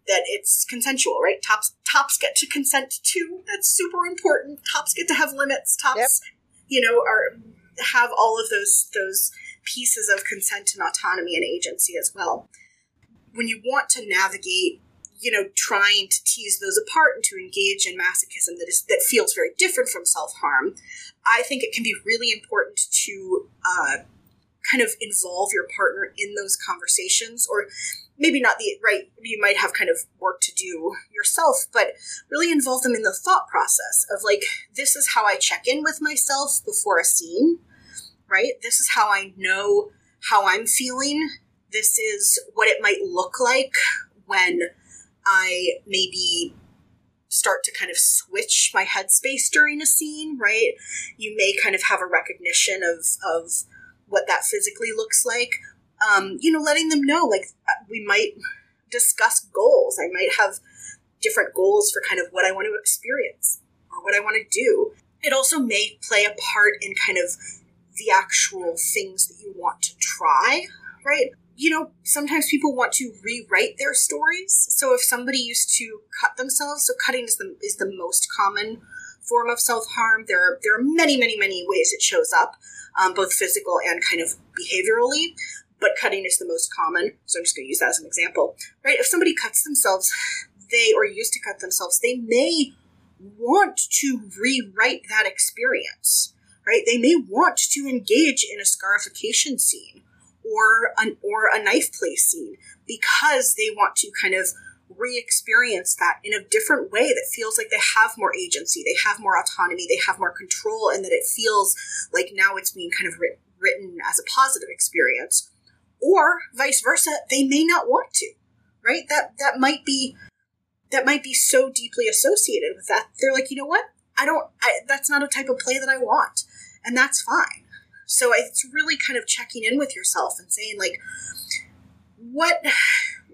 that it's consensual, right? Tops tops get to consent too. That's super important. Tops get to have limits. Tops, yep. you know, are have all of those those pieces of consent and autonomy and agency as well. When you want to navigate, you know, trying to tease those apart and to engage in masochism that is that feels very different from self harm, I think it can be really important to uh, kind of involve your partner in those conversations or maybe not the right you might have kind of work to do yourself but really involve them in the thought process of like this is how i check in with myself before a scene right? This is how i know how i'm feeling. This is what it might look like when i maybe start to kind of switch my headspace during a scene right you may kind of have a recognition of of what that physically looks like um, you know, letting them know, like, uh, we might discuss goals. I might have different goals for kind of what I want to experience or what I want to do. It also may play a part in kind of the actual things that you want to try, right? You know, sometimes people want to rewrite their stories. So if somebody used to cut themselves, so cutting is the is the most common form of self harm. There are there are many many many ways it shows up, um, both physical and kind of behaviorally but cutting is the most common. So I'm just going to use that as an example, right? If somebody cuts themselves, they or used to cut themselves, they may want to rewrite that experience, right? They may want to engage in a scarification scene or an or a knife play scene because they want to kind of re-experience that in a different way that feels like they have more agency, they have more autonomy, they have more control, and that it feels like now it's being kind of written, written as a positive experience or vice versa, they may not want to, right? That, that might be, that might be so deeply associated with that. They're like, you know what? I don't, I, that's not a type of play that I want. And that's fine. So it's really kind of checking in with yourself and saying like, what,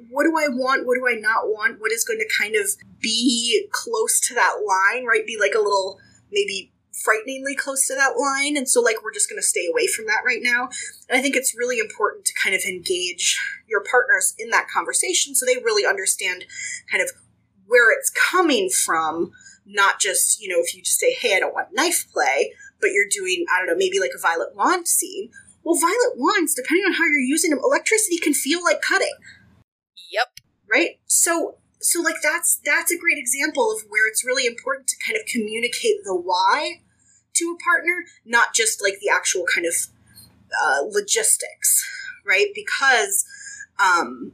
what do I want? What do I not want? What is going to kind of be close to that line, right? Be like a little, maybe frighteningly close to that line. And so, like, we're just going to stay away from that right now. And I think it's really important to kind of engage your partners in that conversation so they really understand kind of where it's coming from. Not just, you know, if you just say, hey, I don't want knife play, but you're doing, I don't know, maybe like a violet wand scene. Well, violet wands, depending on how you're using them, electricity can feel like cutting. Yep. Right? So so like that's that's a great example of where it's really important to kind of communicate the why to a partner, not just like the actual kind of uh, logistics, right? Because um,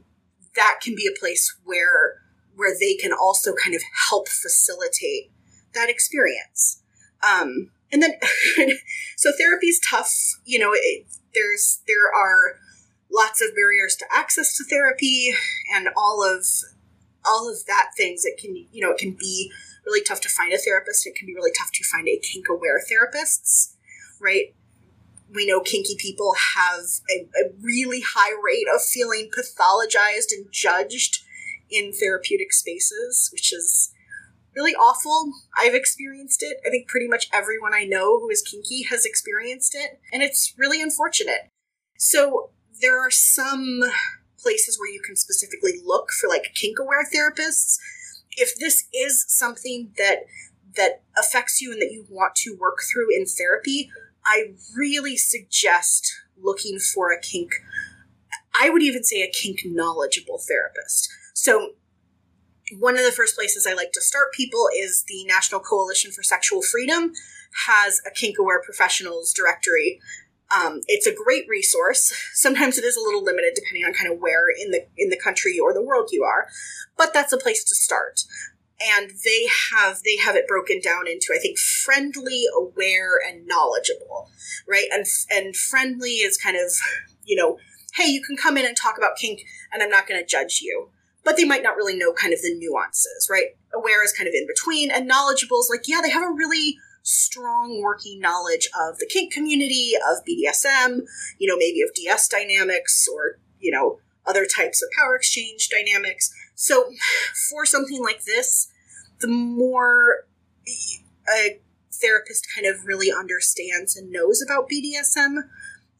that can be a place where where they can also kind of help facilitate that experience. Um, and then, so therapy is tough. You know, it, there's there are lots of barriers to access to therapy and all of all of that things. It can you know it can be really tough to find a therapist. It can be really tough to find a kink aware therapists, right? We know kinky people have a, a really high rate of feeling pathologized and judged in therapeutic spaces, which is really awful. I've experienced it. I think pretty much everyone I know who is kinky has experienced it, and it's really unfortunate. So there are some places where you can specifically look for like kink aware therapists if this is something that that affects you and that you want to work through in therapy, I really suggest looking for a kink. I would even say a kink knowledgeable therapist. So, one of the first places I like to start people is the National Coalition for Sexual Freedom has a kink aware professionals directory um, it's a great resource. Sometimes it is a little limited depending on kind of where in the in the country or the world you are, but that's a place to start. And they have they have it broken down into I think friendly, aware, and knowledgeable, right? And and friendly is kind of you know, hey, you can come in and talk about kink, and I'm not going to judge you. But they might not really know kind of the nuances, right? Aware is kind of in between, and knowledgeable is like, yeah, they have a really strong working knowledge of the kink community, of BDSM, you know, maybe of DS dynamics or, you know, other types of power exchange dynamics. So for something like this, the more a therapist kind of really understands and knows about BDSM,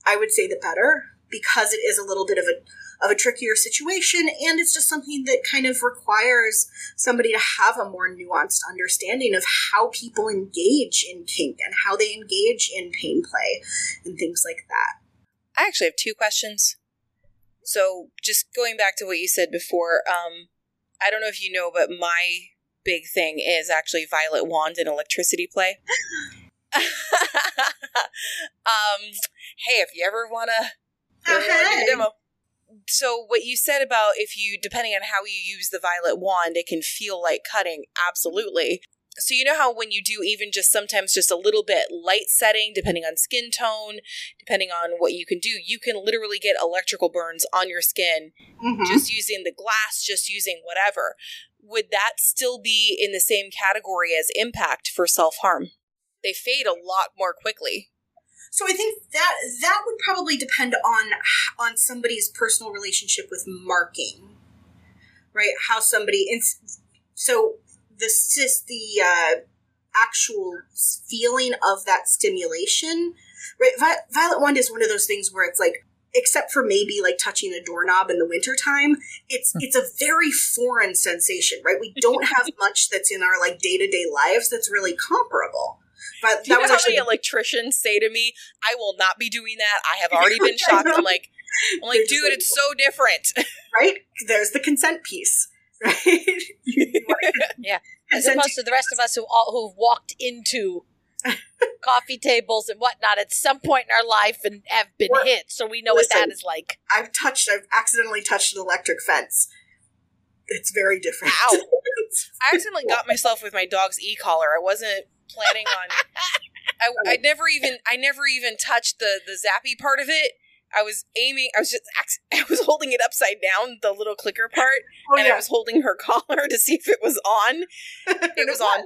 I would say the better because it is a little bit of a of a trickier situation and it's just something that kind of requires somebody to have a more nuanced understanding of how people engage in kink and how they engage in pain play and things like that. I actually have two questions. So, just going back to what you said before, um, I don't know if you know, but my big thing is actually Violet Wand and electricity play. um, hey, if you ever want to So what you said about if you depending on how you use the violet wand, it can feel like cutting. Absolutely. So you know how when you do even just sometimes just a little bit light setting, depending on skin tone, depending on what you can do, you can literally get electrical burns on your skin Mhm. just using the glass, just using whatever. Would that still be in the same category as impact for self harm? They fade a lot more quickly. So I think that that would probably depend on on somebody's personal relationship with marking, right? How somebody and so the the uh, actual feeling of that stimulation, right? Vi- Violet Wand is one of those things where it's like. Except for maybe like touching a doorknob in the wintertime, it's it's a very foreign sensation, right? We don't have much that's in our like day to day lives that's really comparable. But Do that was actually electricians say to me, "I will not be doing that. I have already been shocked." I'm like, I'm like, dude, it's so different. right? There's the consent piece, right? Yeah. As opposed to the rest of us who all who've walked into coffee tables and whatnot at some point in our life and have been hit, so we know what that is like. I've touched, I've accidentally touched an electric fence. It's very different. Ow. I accidentally got myself with my dog's e-collar. I wasn't planning on. I, I never even I never even touched the the zappy part of it. I was aiming. I was just I was holding it upside down, the little clicker part, oh, and yeah. I was holding her collar to see if it was on. it was on.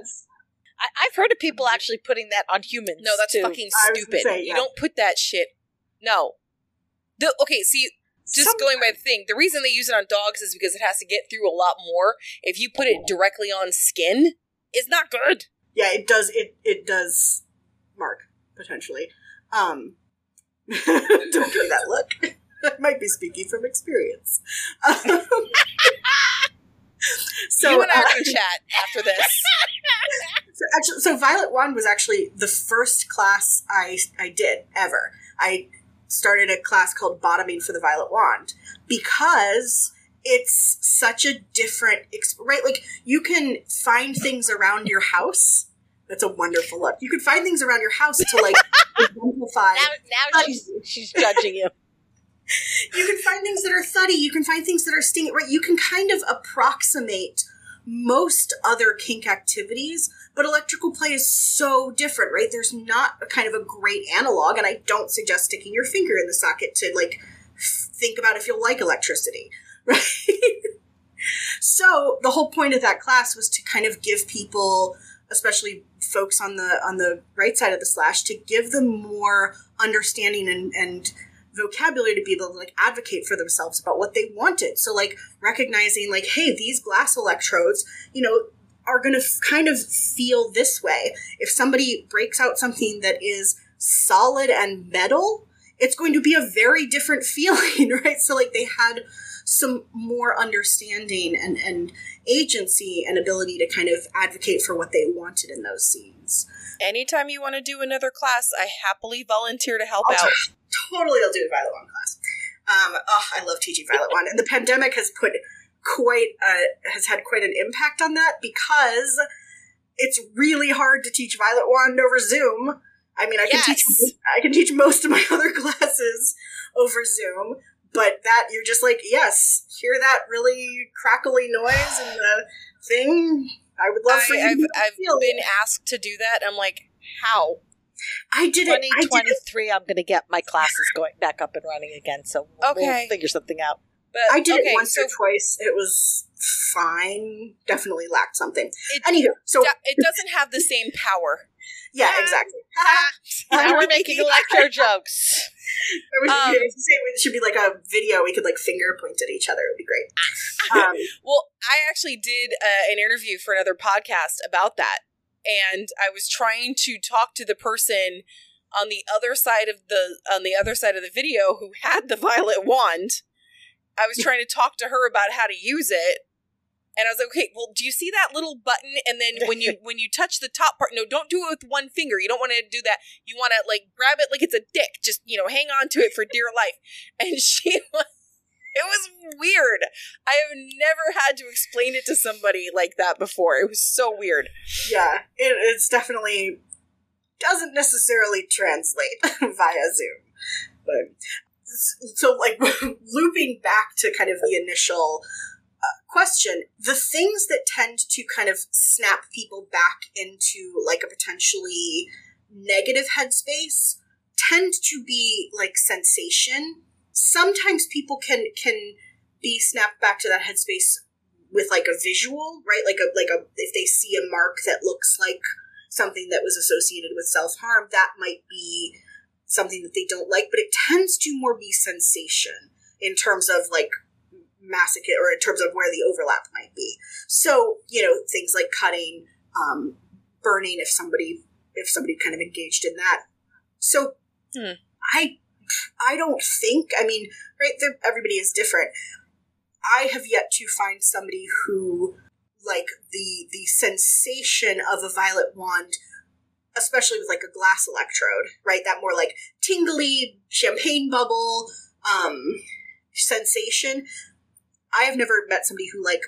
I, I've heard of people actually putting that on humans. No, that's too. fucking I was gonna stupid. say, You don't put that shit. No. The okay, see, just Some- going by the thing, the reason they use it on dogs is because it has to get through a lot more. If you put it directly on skin, it's not good. Yeah, it does. It it does. Mark potentially. Um, don't give that look. I might be speaking from experience. Um, so you and I are uh, going to chat after this. So actually, so Violet Wand was actually the first class I I did ever. I started a class called Bottoming for the Violet Wand because it's such a different right. Like you can find things around your house. That's a wonderful look. You can find things around your house to like exemplify. Now, now she's she's judging you. You can find things that are thuddy. You can find things that are stinging. Right. You can kind of approximate most other kink activities, but electrical play is so different, right? There's not a kind of a great analog, and I don't suggest sticking your finger in the socket to like think about if you'll like electricity, right? so the whole point of that class was to kind of give people, especially folks on the on the right side of the slash, to give them more understanding and and vocabulary to be able to like advocate for themselves about what they wanted. So like recognizing like, hey, these glass electrodes, you know, are going to f- kind of feel this way. If somebody breaks out something that is solid and metal, it's going to be a very different feeling, right? So like they had some more understanding and, and agency and ability to kind of advocate for what they wanted in those scenes. Anytime you want to do another class, I happily volunteer to help I'll out. totally I'll do a Violet Wand class. Um, oh, I love teaching Violet Wand. and the pandemic has put quite uh, has had quite an impact on that because it's really hard to teach Violet Wand over Zoom. I mean, I can teach I can teach most of my other classes over Zoom, but that you're just like, yes, hear that really crackly noise and the thing. I would love for you. I, I've, to I've feel been it. asked to do that. I'm like, how? I did it. It 2023, I'm going to get my classes going back up and running again, so we'll, we'll Okay. figure something out. But I did okay, it once so or twice. It was fine. Definitely lacked something. it, Anywho, so it doesn't have the same power. Yeah, exactly. now we're making electro jokes. Or we should, Um, it should be like a video. We could like finger point at each other. It would be great. Um, Well, I actually did uh, an interview for another podcast about that, and I was trying to talk to the person on the other side of the on the other side of the video who had the violet wand. I was trying to talk to her about how to use it. And I was like, okay, well, do you see that little button? And then when you when you touch the top part, no, don't do it with one finger. You don't want to do that. You want to like grab it like it's a dick. Just you know, hang on to it for dear life. And she was, it was weird. I have never had to explain it to somebody like that before. It was so weird. yeah, it, it's definitely doesn't necessarily translate via Zoom, but so like looping back to kind of the initial uh, question, the things that tend to kind of snap people back into like a potentially negative headspace tend to be like sensation. Sometimes people can can be snapped back to that headspace with like a visual, right? Like a like a if they see a mark that looks like something that was associated with self harm, that might be something that they don't like. But it tends to more be sensation in terms of like massacre or in terms of where the overlap might be. So you know things like cutting, um, burning. If somebody if somebody kind of engaged in that, so Hmm. I I don't think. I mean, right? Everybody is different. I have yet to find somebody who like the the sensation of a violet wand especially with like a glass electrode right? That more like tingly champagne bubble um sensation. I have never met somebody who like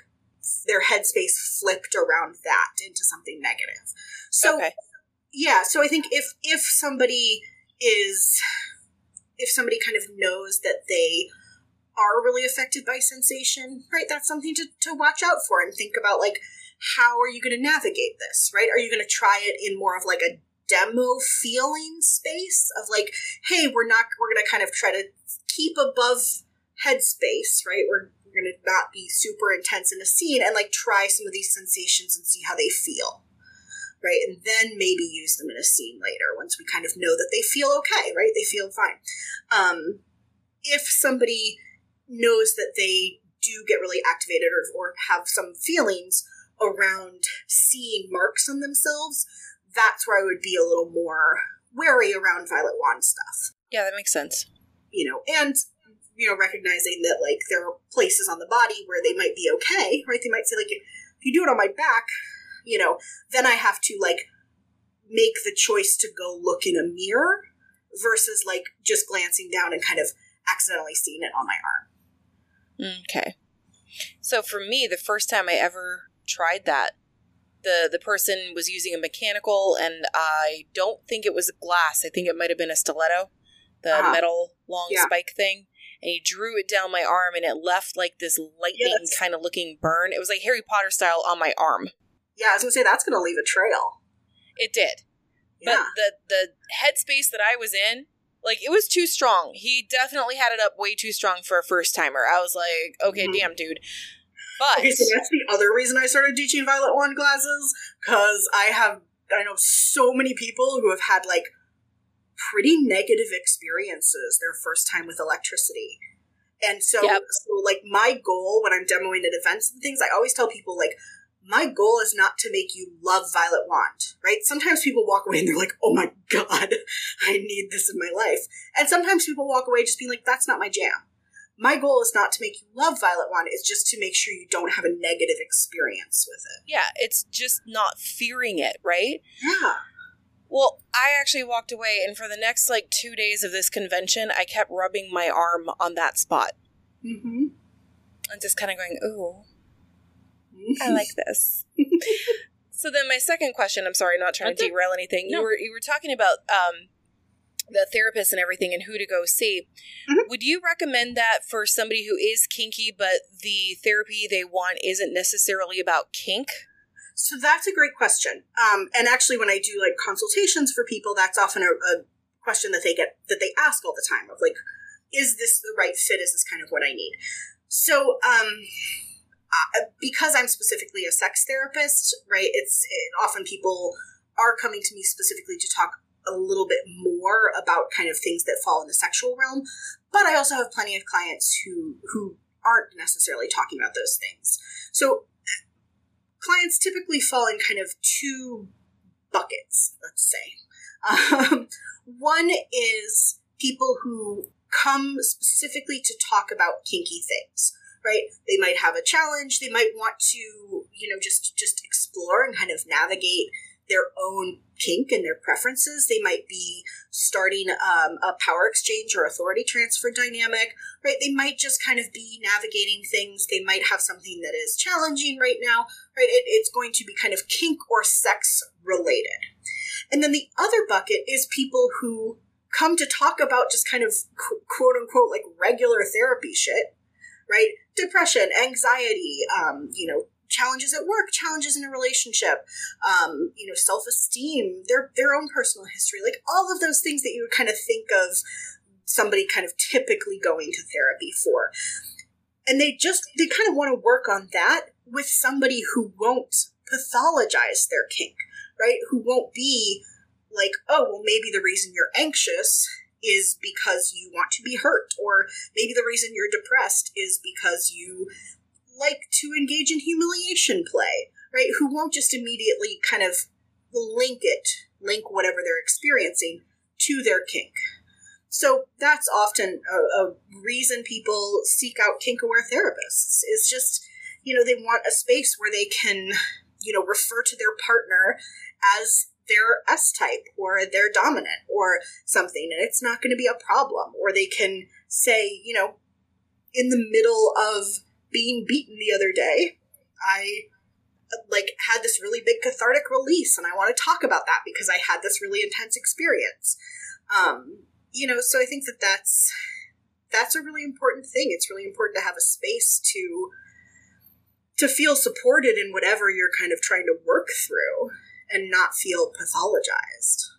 their headspace flipped around that into something negative. So okay. yeah so i think if if somebody is if somebody kind of knows that they are really affected by sensation right that's something to, to watch out for and think about like how are you going to navigate this right are you going to try it in more of like a demo feeling space of like hey we're not we're going to kind of try to keep above headspace right we're, we're going to not be super intense in a scene and like try some of these sensations and see how they feel right? And then maybe use them in a scene later once we kind of know that they feel okay, right? They feel fine. Um, if somebody knows that they do get really activated or, or have some feelings around seeing marks on themselves, that's where I would be a little more wary around Violet Wand stuff, Yeah, that makes sense. you know, and you know, recognizing that like there are places on the body where they might be okay, right? They might say like, if you do it on my back, you know, then I have to like make the choice to go look in a mirror versus like just glancing down and kind of accidentally seeing it on my arm. Mm, okay. So for me, the first time I ever tried that, the the person was using a mechanical, and I don't think it was glass. I think it might have been a stiletto, the Ah. metal long Yeah. spike thing. And he drew it down my arm, and it left like this lightning Yes. kind of looking burn. It was like Harry Potter style on my arm. Yeah, I was gonna say that's gonna leave a trail. It did. Yeah. But the the headspace that I was in, like it was too strong. He definitely had it up way too strong for a first timer. I was like, okay, Mhm. damn, dude. But Okay, so that's the other reason I started teaching Violet Wand classes because I have I know so many people who have had like pretty negative experiences their first time with electricity. And so, Yep. so like my goal when I'm demoing at events and things, I always tell people like my goal is not to make you love Violet Wand, right? Sometimes people walk away and they're like, "Oh my god, I need this in my life," and sometimes people walk away just being like, "That's not my jam." My goal is not to make you love Violet Wand; it's just to make sure you don't have a negative experience with it. yeah, it's just not fearing it, right? Yeah, Well, I actually walked away, and for the next like two days of this convention, I kept rubbing my arm on that spot mm-hmm. and just kind of going, "Ooh, I like this." so then, my second question. I'm sorry, not trying to derail anything. No. You were you were talking about um, the therapist and everything, and who to go see. Mhm. Would you recommend that for somebody who is kinky, but the therapy they want isn't necessarily about kink? So that's a great question. Um, and actually, when I do like consultations for people, that's often a, a question that they get that they ask all the time of like, is this the right fit? Is this kind of what I need? So, um, uh, because I'm specifically a sex therapist, right? It's it, often people are coming to me specifically to talk a little bit more about kind of things that fall in the sexual realm. But I also have plenty of clients who who aren't necessarily talking about those things. So clients typically fall in kind of two buckets, let's say. Um, one is people who come specifically to talk about kinky things right they might have a challenge they might want to you know just just explore and kind of navigate their own kink and their preferences. They might be starting um, a power exchange or authority transfer dynamic, right? They might just kind of be navigating things. They might have something that is challenging right now, right? It, it's going to be kind of kink or sex related. And then the other bucket is people who come to talk about just kind of quote unquote like regular therapy shit, right? Depression, anxiety, um, you know, challenges at work, challenges in a relationship, um, you know, self esteem, their their own personal history, like all of those things that you would kind of think of somebody kind of typically going to therapy for. And they just they kind of want to work on that with somebody who won't pathologize their kink, right? Who won't be like, oh, well, maybe the reason you're anxious is because you want to be hurt, or maybe the reason you're depressed is because you like to engage in humiliation play, right? Who won't just immediately kind of link it, link whatever they're experiencing to their kink. So that's often a, a reason people seek out kink aware therapists It's just, you know, they want a space where they can, you know, refer to their partner as their S type or their dominant or something, and it's not going to be a problem. Or they can say, you know, in the middle of being beaten the other day, I like had this really big cathartic release and I want to talk about that because I had this really intense experience. Um, you know, so I think that that's that's a really important thing. It's really important to have a space to to feel supported in whatever you're kind of trying to work through and not feel pathologized.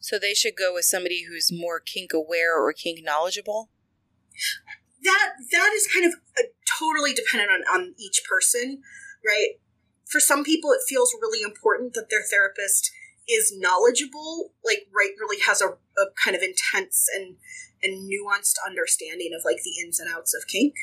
So they should go with somebody who's more kink aware or kink knowledgeable? That that is kind of a, totally dependent on, on each person, right? For some people, it feels really important that their therapist is knowledgeable, like right, really has a, a kind of intense and and nuanced understanding of like the ins and outs of kink,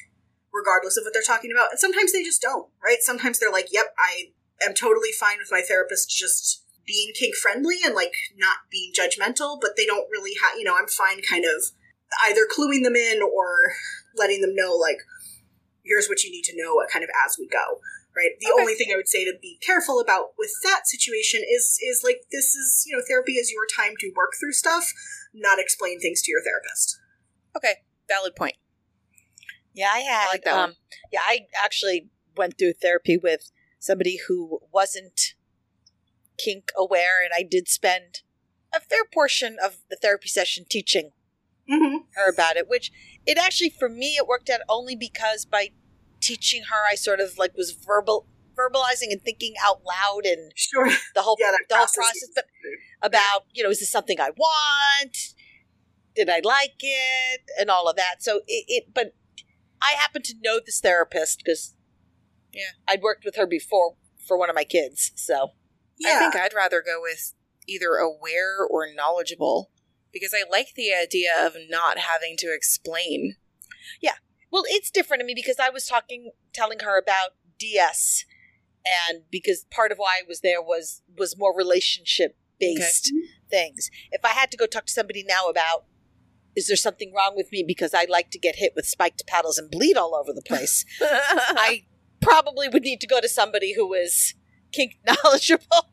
regardless of what they're talking about. And sometimes they just don't, right? Sometimes they're like, "Yep, I am totally fine with my therapist just being kink friendly and like not being judgmental," but they don't really have, you know, I'm fine, kind of either cluing them in or letting them know like here's what you need to know kind of as we go right the okay. only thing i would say to be careful about with that situation is is like this is you know therapy is your time to work through stuff not explain things to your therapist okay valid point yeah i had I like that um, one. yeah i actually went through therapy with somebody who wasn't kink aware and i did spend a fair portion of the therapy session teaching mm-hmm. her about it, which it actually for me it worked out only because by teaching her I sort of like was verbal verbalizing and thinking out loud and sure. the whole yeah, the whole process but about you know is this something I want? Did I like it? And all of that. So it, it but I happen to know this therapist because yeah. I'd worked with her before for one of my kids so. Yeah. I think I'd rather go with either aware or knowledgeable because I like the idea of not having to explain. Yeah. Well, it's different to me because I was talking, telling her about DS, and because part of why I was there was was more relationship based okay. things. If I had to go talk to somebody now about is there something wrong with me because I like to get hit with spiked paddles and bleed all over the place, I probably would need to go to somebody who is kink knowledgeable.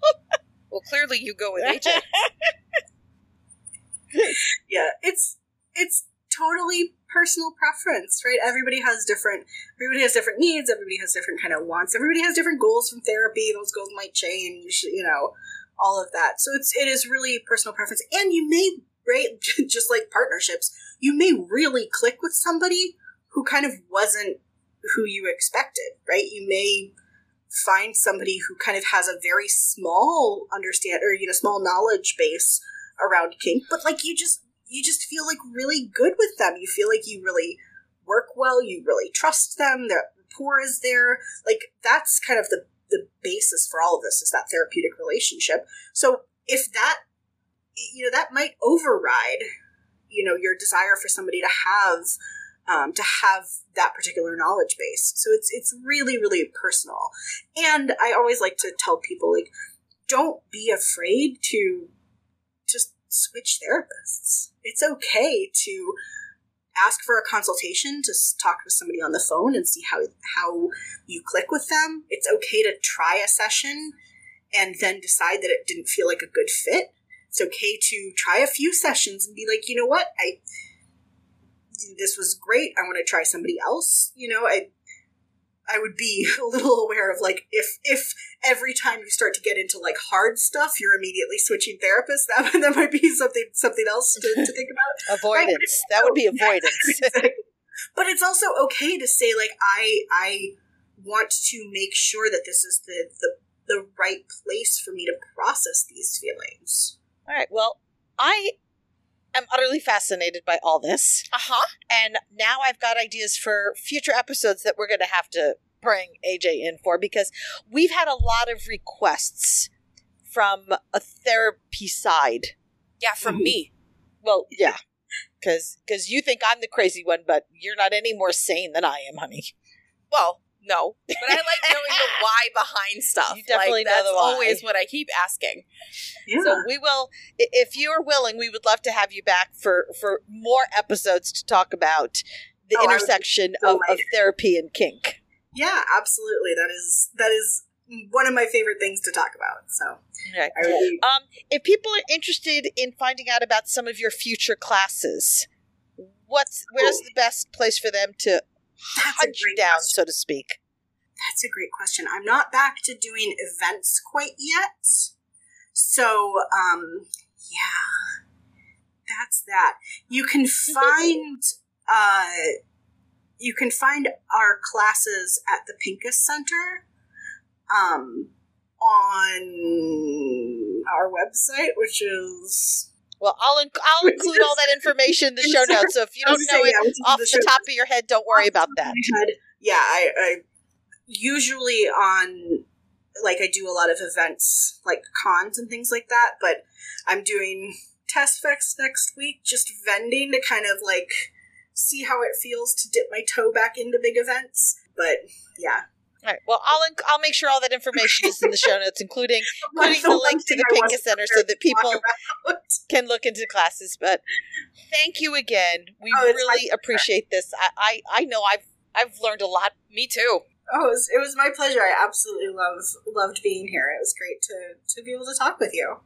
well, clearly you go with AJ. yeah, it's it's totally personal preference, right? Everybody has different everybody has different needs, everybody has different kind of wants, everybody has different goals from therapy. Those goals might change, you know, all of that. So it's it is really personal preference. And you may right just like partnerships, you may really click with somebody who kind of wasn't who you expected, right? You may find somebody who kind of has a very small understand or you know small knowledge base around kink, but like you just you just feel like really good with them. You feel like you really work well. You really trust them. The rapport is there. Like that's kind of the the basis for all of this is that therapeutic relationship. So if that, you know, that might override, you know, your desire for somebody to have, um, to have that particular knowledge base. So it's, it's really, really personal. And I always like to tell people, like, don't be afraid to switch therapists. It's okay to ask for a consultation to talk with somebody on the phone and see how how you click with them. It's okay to try a session and then decide that it didn't feel like a good fit. It's okay to try a few sessions and be like, you know what, I this was great. I want to try somebody else. You know, I I would be a little aware of like if if every time you start to get into like hard stuff, you're immediately switching therapists. That that might be something something else to, to think about. avoidance. That would be avoidance. But it's also okay to say like I I want to make sure that this is the the the right place for me to process these feelings. All right. Well, I am utterly fascinated by all this. Uh huh. And now I've got ideas for future episodes that we're going to have to bring AJ in for because we've had a lot of requests from a therapy side. Yeah, from me. Well, yeah. Cuz cuz you think I'm the crazy one, but you're not any more sane than I am, honey. Well, no, but I like knowing the why behind stuff. You definitely like, know that's the why. always what I keep asking. Yeah. So we will if you are willing, we would love to have you back for for more episodes to talk about the Oh, I would be intersection of, of therapy and kink. yeah, absolutely. That is that is one of my favorite things to talk about. So Okay. I would be Um, if people are interested in finding out about some of your future classes, what's where's Cool. the best place for them to that's a hunt great down, question. so to speak? That's a great question. I'm not back to doing events quite yet. So, um, yeah, that's that. You can find, uh, you can find our classes at the Pincus Center, um, on our website, which is Well, I'll inc- I'll include all that information in the show notes. So if you don't know it Yeah, off the the top of your head, don't worry about that. Yeah, I, I usually on like I do a lot of events like cons and things like that, but I'm doing TES Fest next week, just vending to kind of like see how it feels to dip my toe back into big events. But yeah, All right. Well, I'll inc- I'll make sure all that information is in the show notes, including including the one link to the I Pinka Center so that people can look into classes. But thank you again. We Oh, really appreciate this. I, I I know I've I've learned a lot. Me too. Oh, it was, it was my pleasure. I absolutely love loved being here. It was great to to be able to talk with you.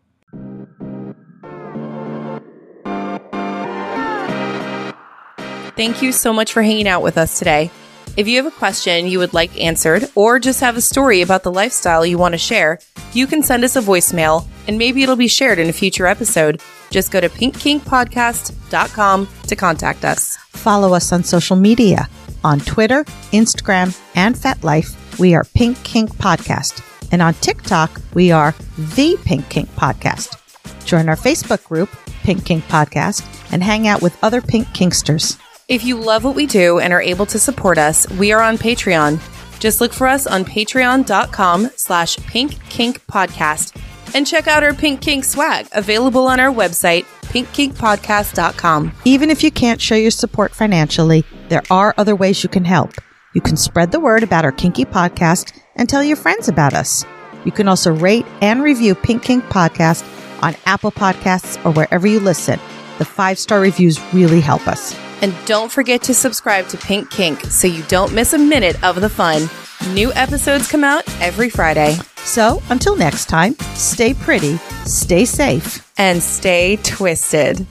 Thank you so much for hanging out with us today. If you have a question you would like answered, or just have a story about the lifestyle you want to share, you can send us a voicemail and maybe it'll be shared in a future episode. Just go to pinkkinkpodcast.com to contact us. Follow us on social media. On Twitter, Instagram, and FetLife, we are Pink Kink Podcast. And on TikTok, we are The Pink Kink Podcast. Join our Facebook group, Pink Kink Podcast, and hang out with other Pink Kinksters. If you love what we do and are able to support us, we are on Patreon. Just look for us on patreon.com slash pinkkinkpodcast and check out our Pink Kink swag available on our website, pinkkinkpodcast.com. Even if you can't show your support financially, there are other ways you can help. You can spread the word about our Kinky podcast and tell your friends about us. You can also rate and review Pink Kink Podcast on Apple Podcasts or wherever you listen. The five star reviews really help us. And don't forget to subscribe to Pink Kink so you don't miss a minute of the fun. New episodes come out every Friday. So until next time, stay pretty, stay safe. And stay twisted.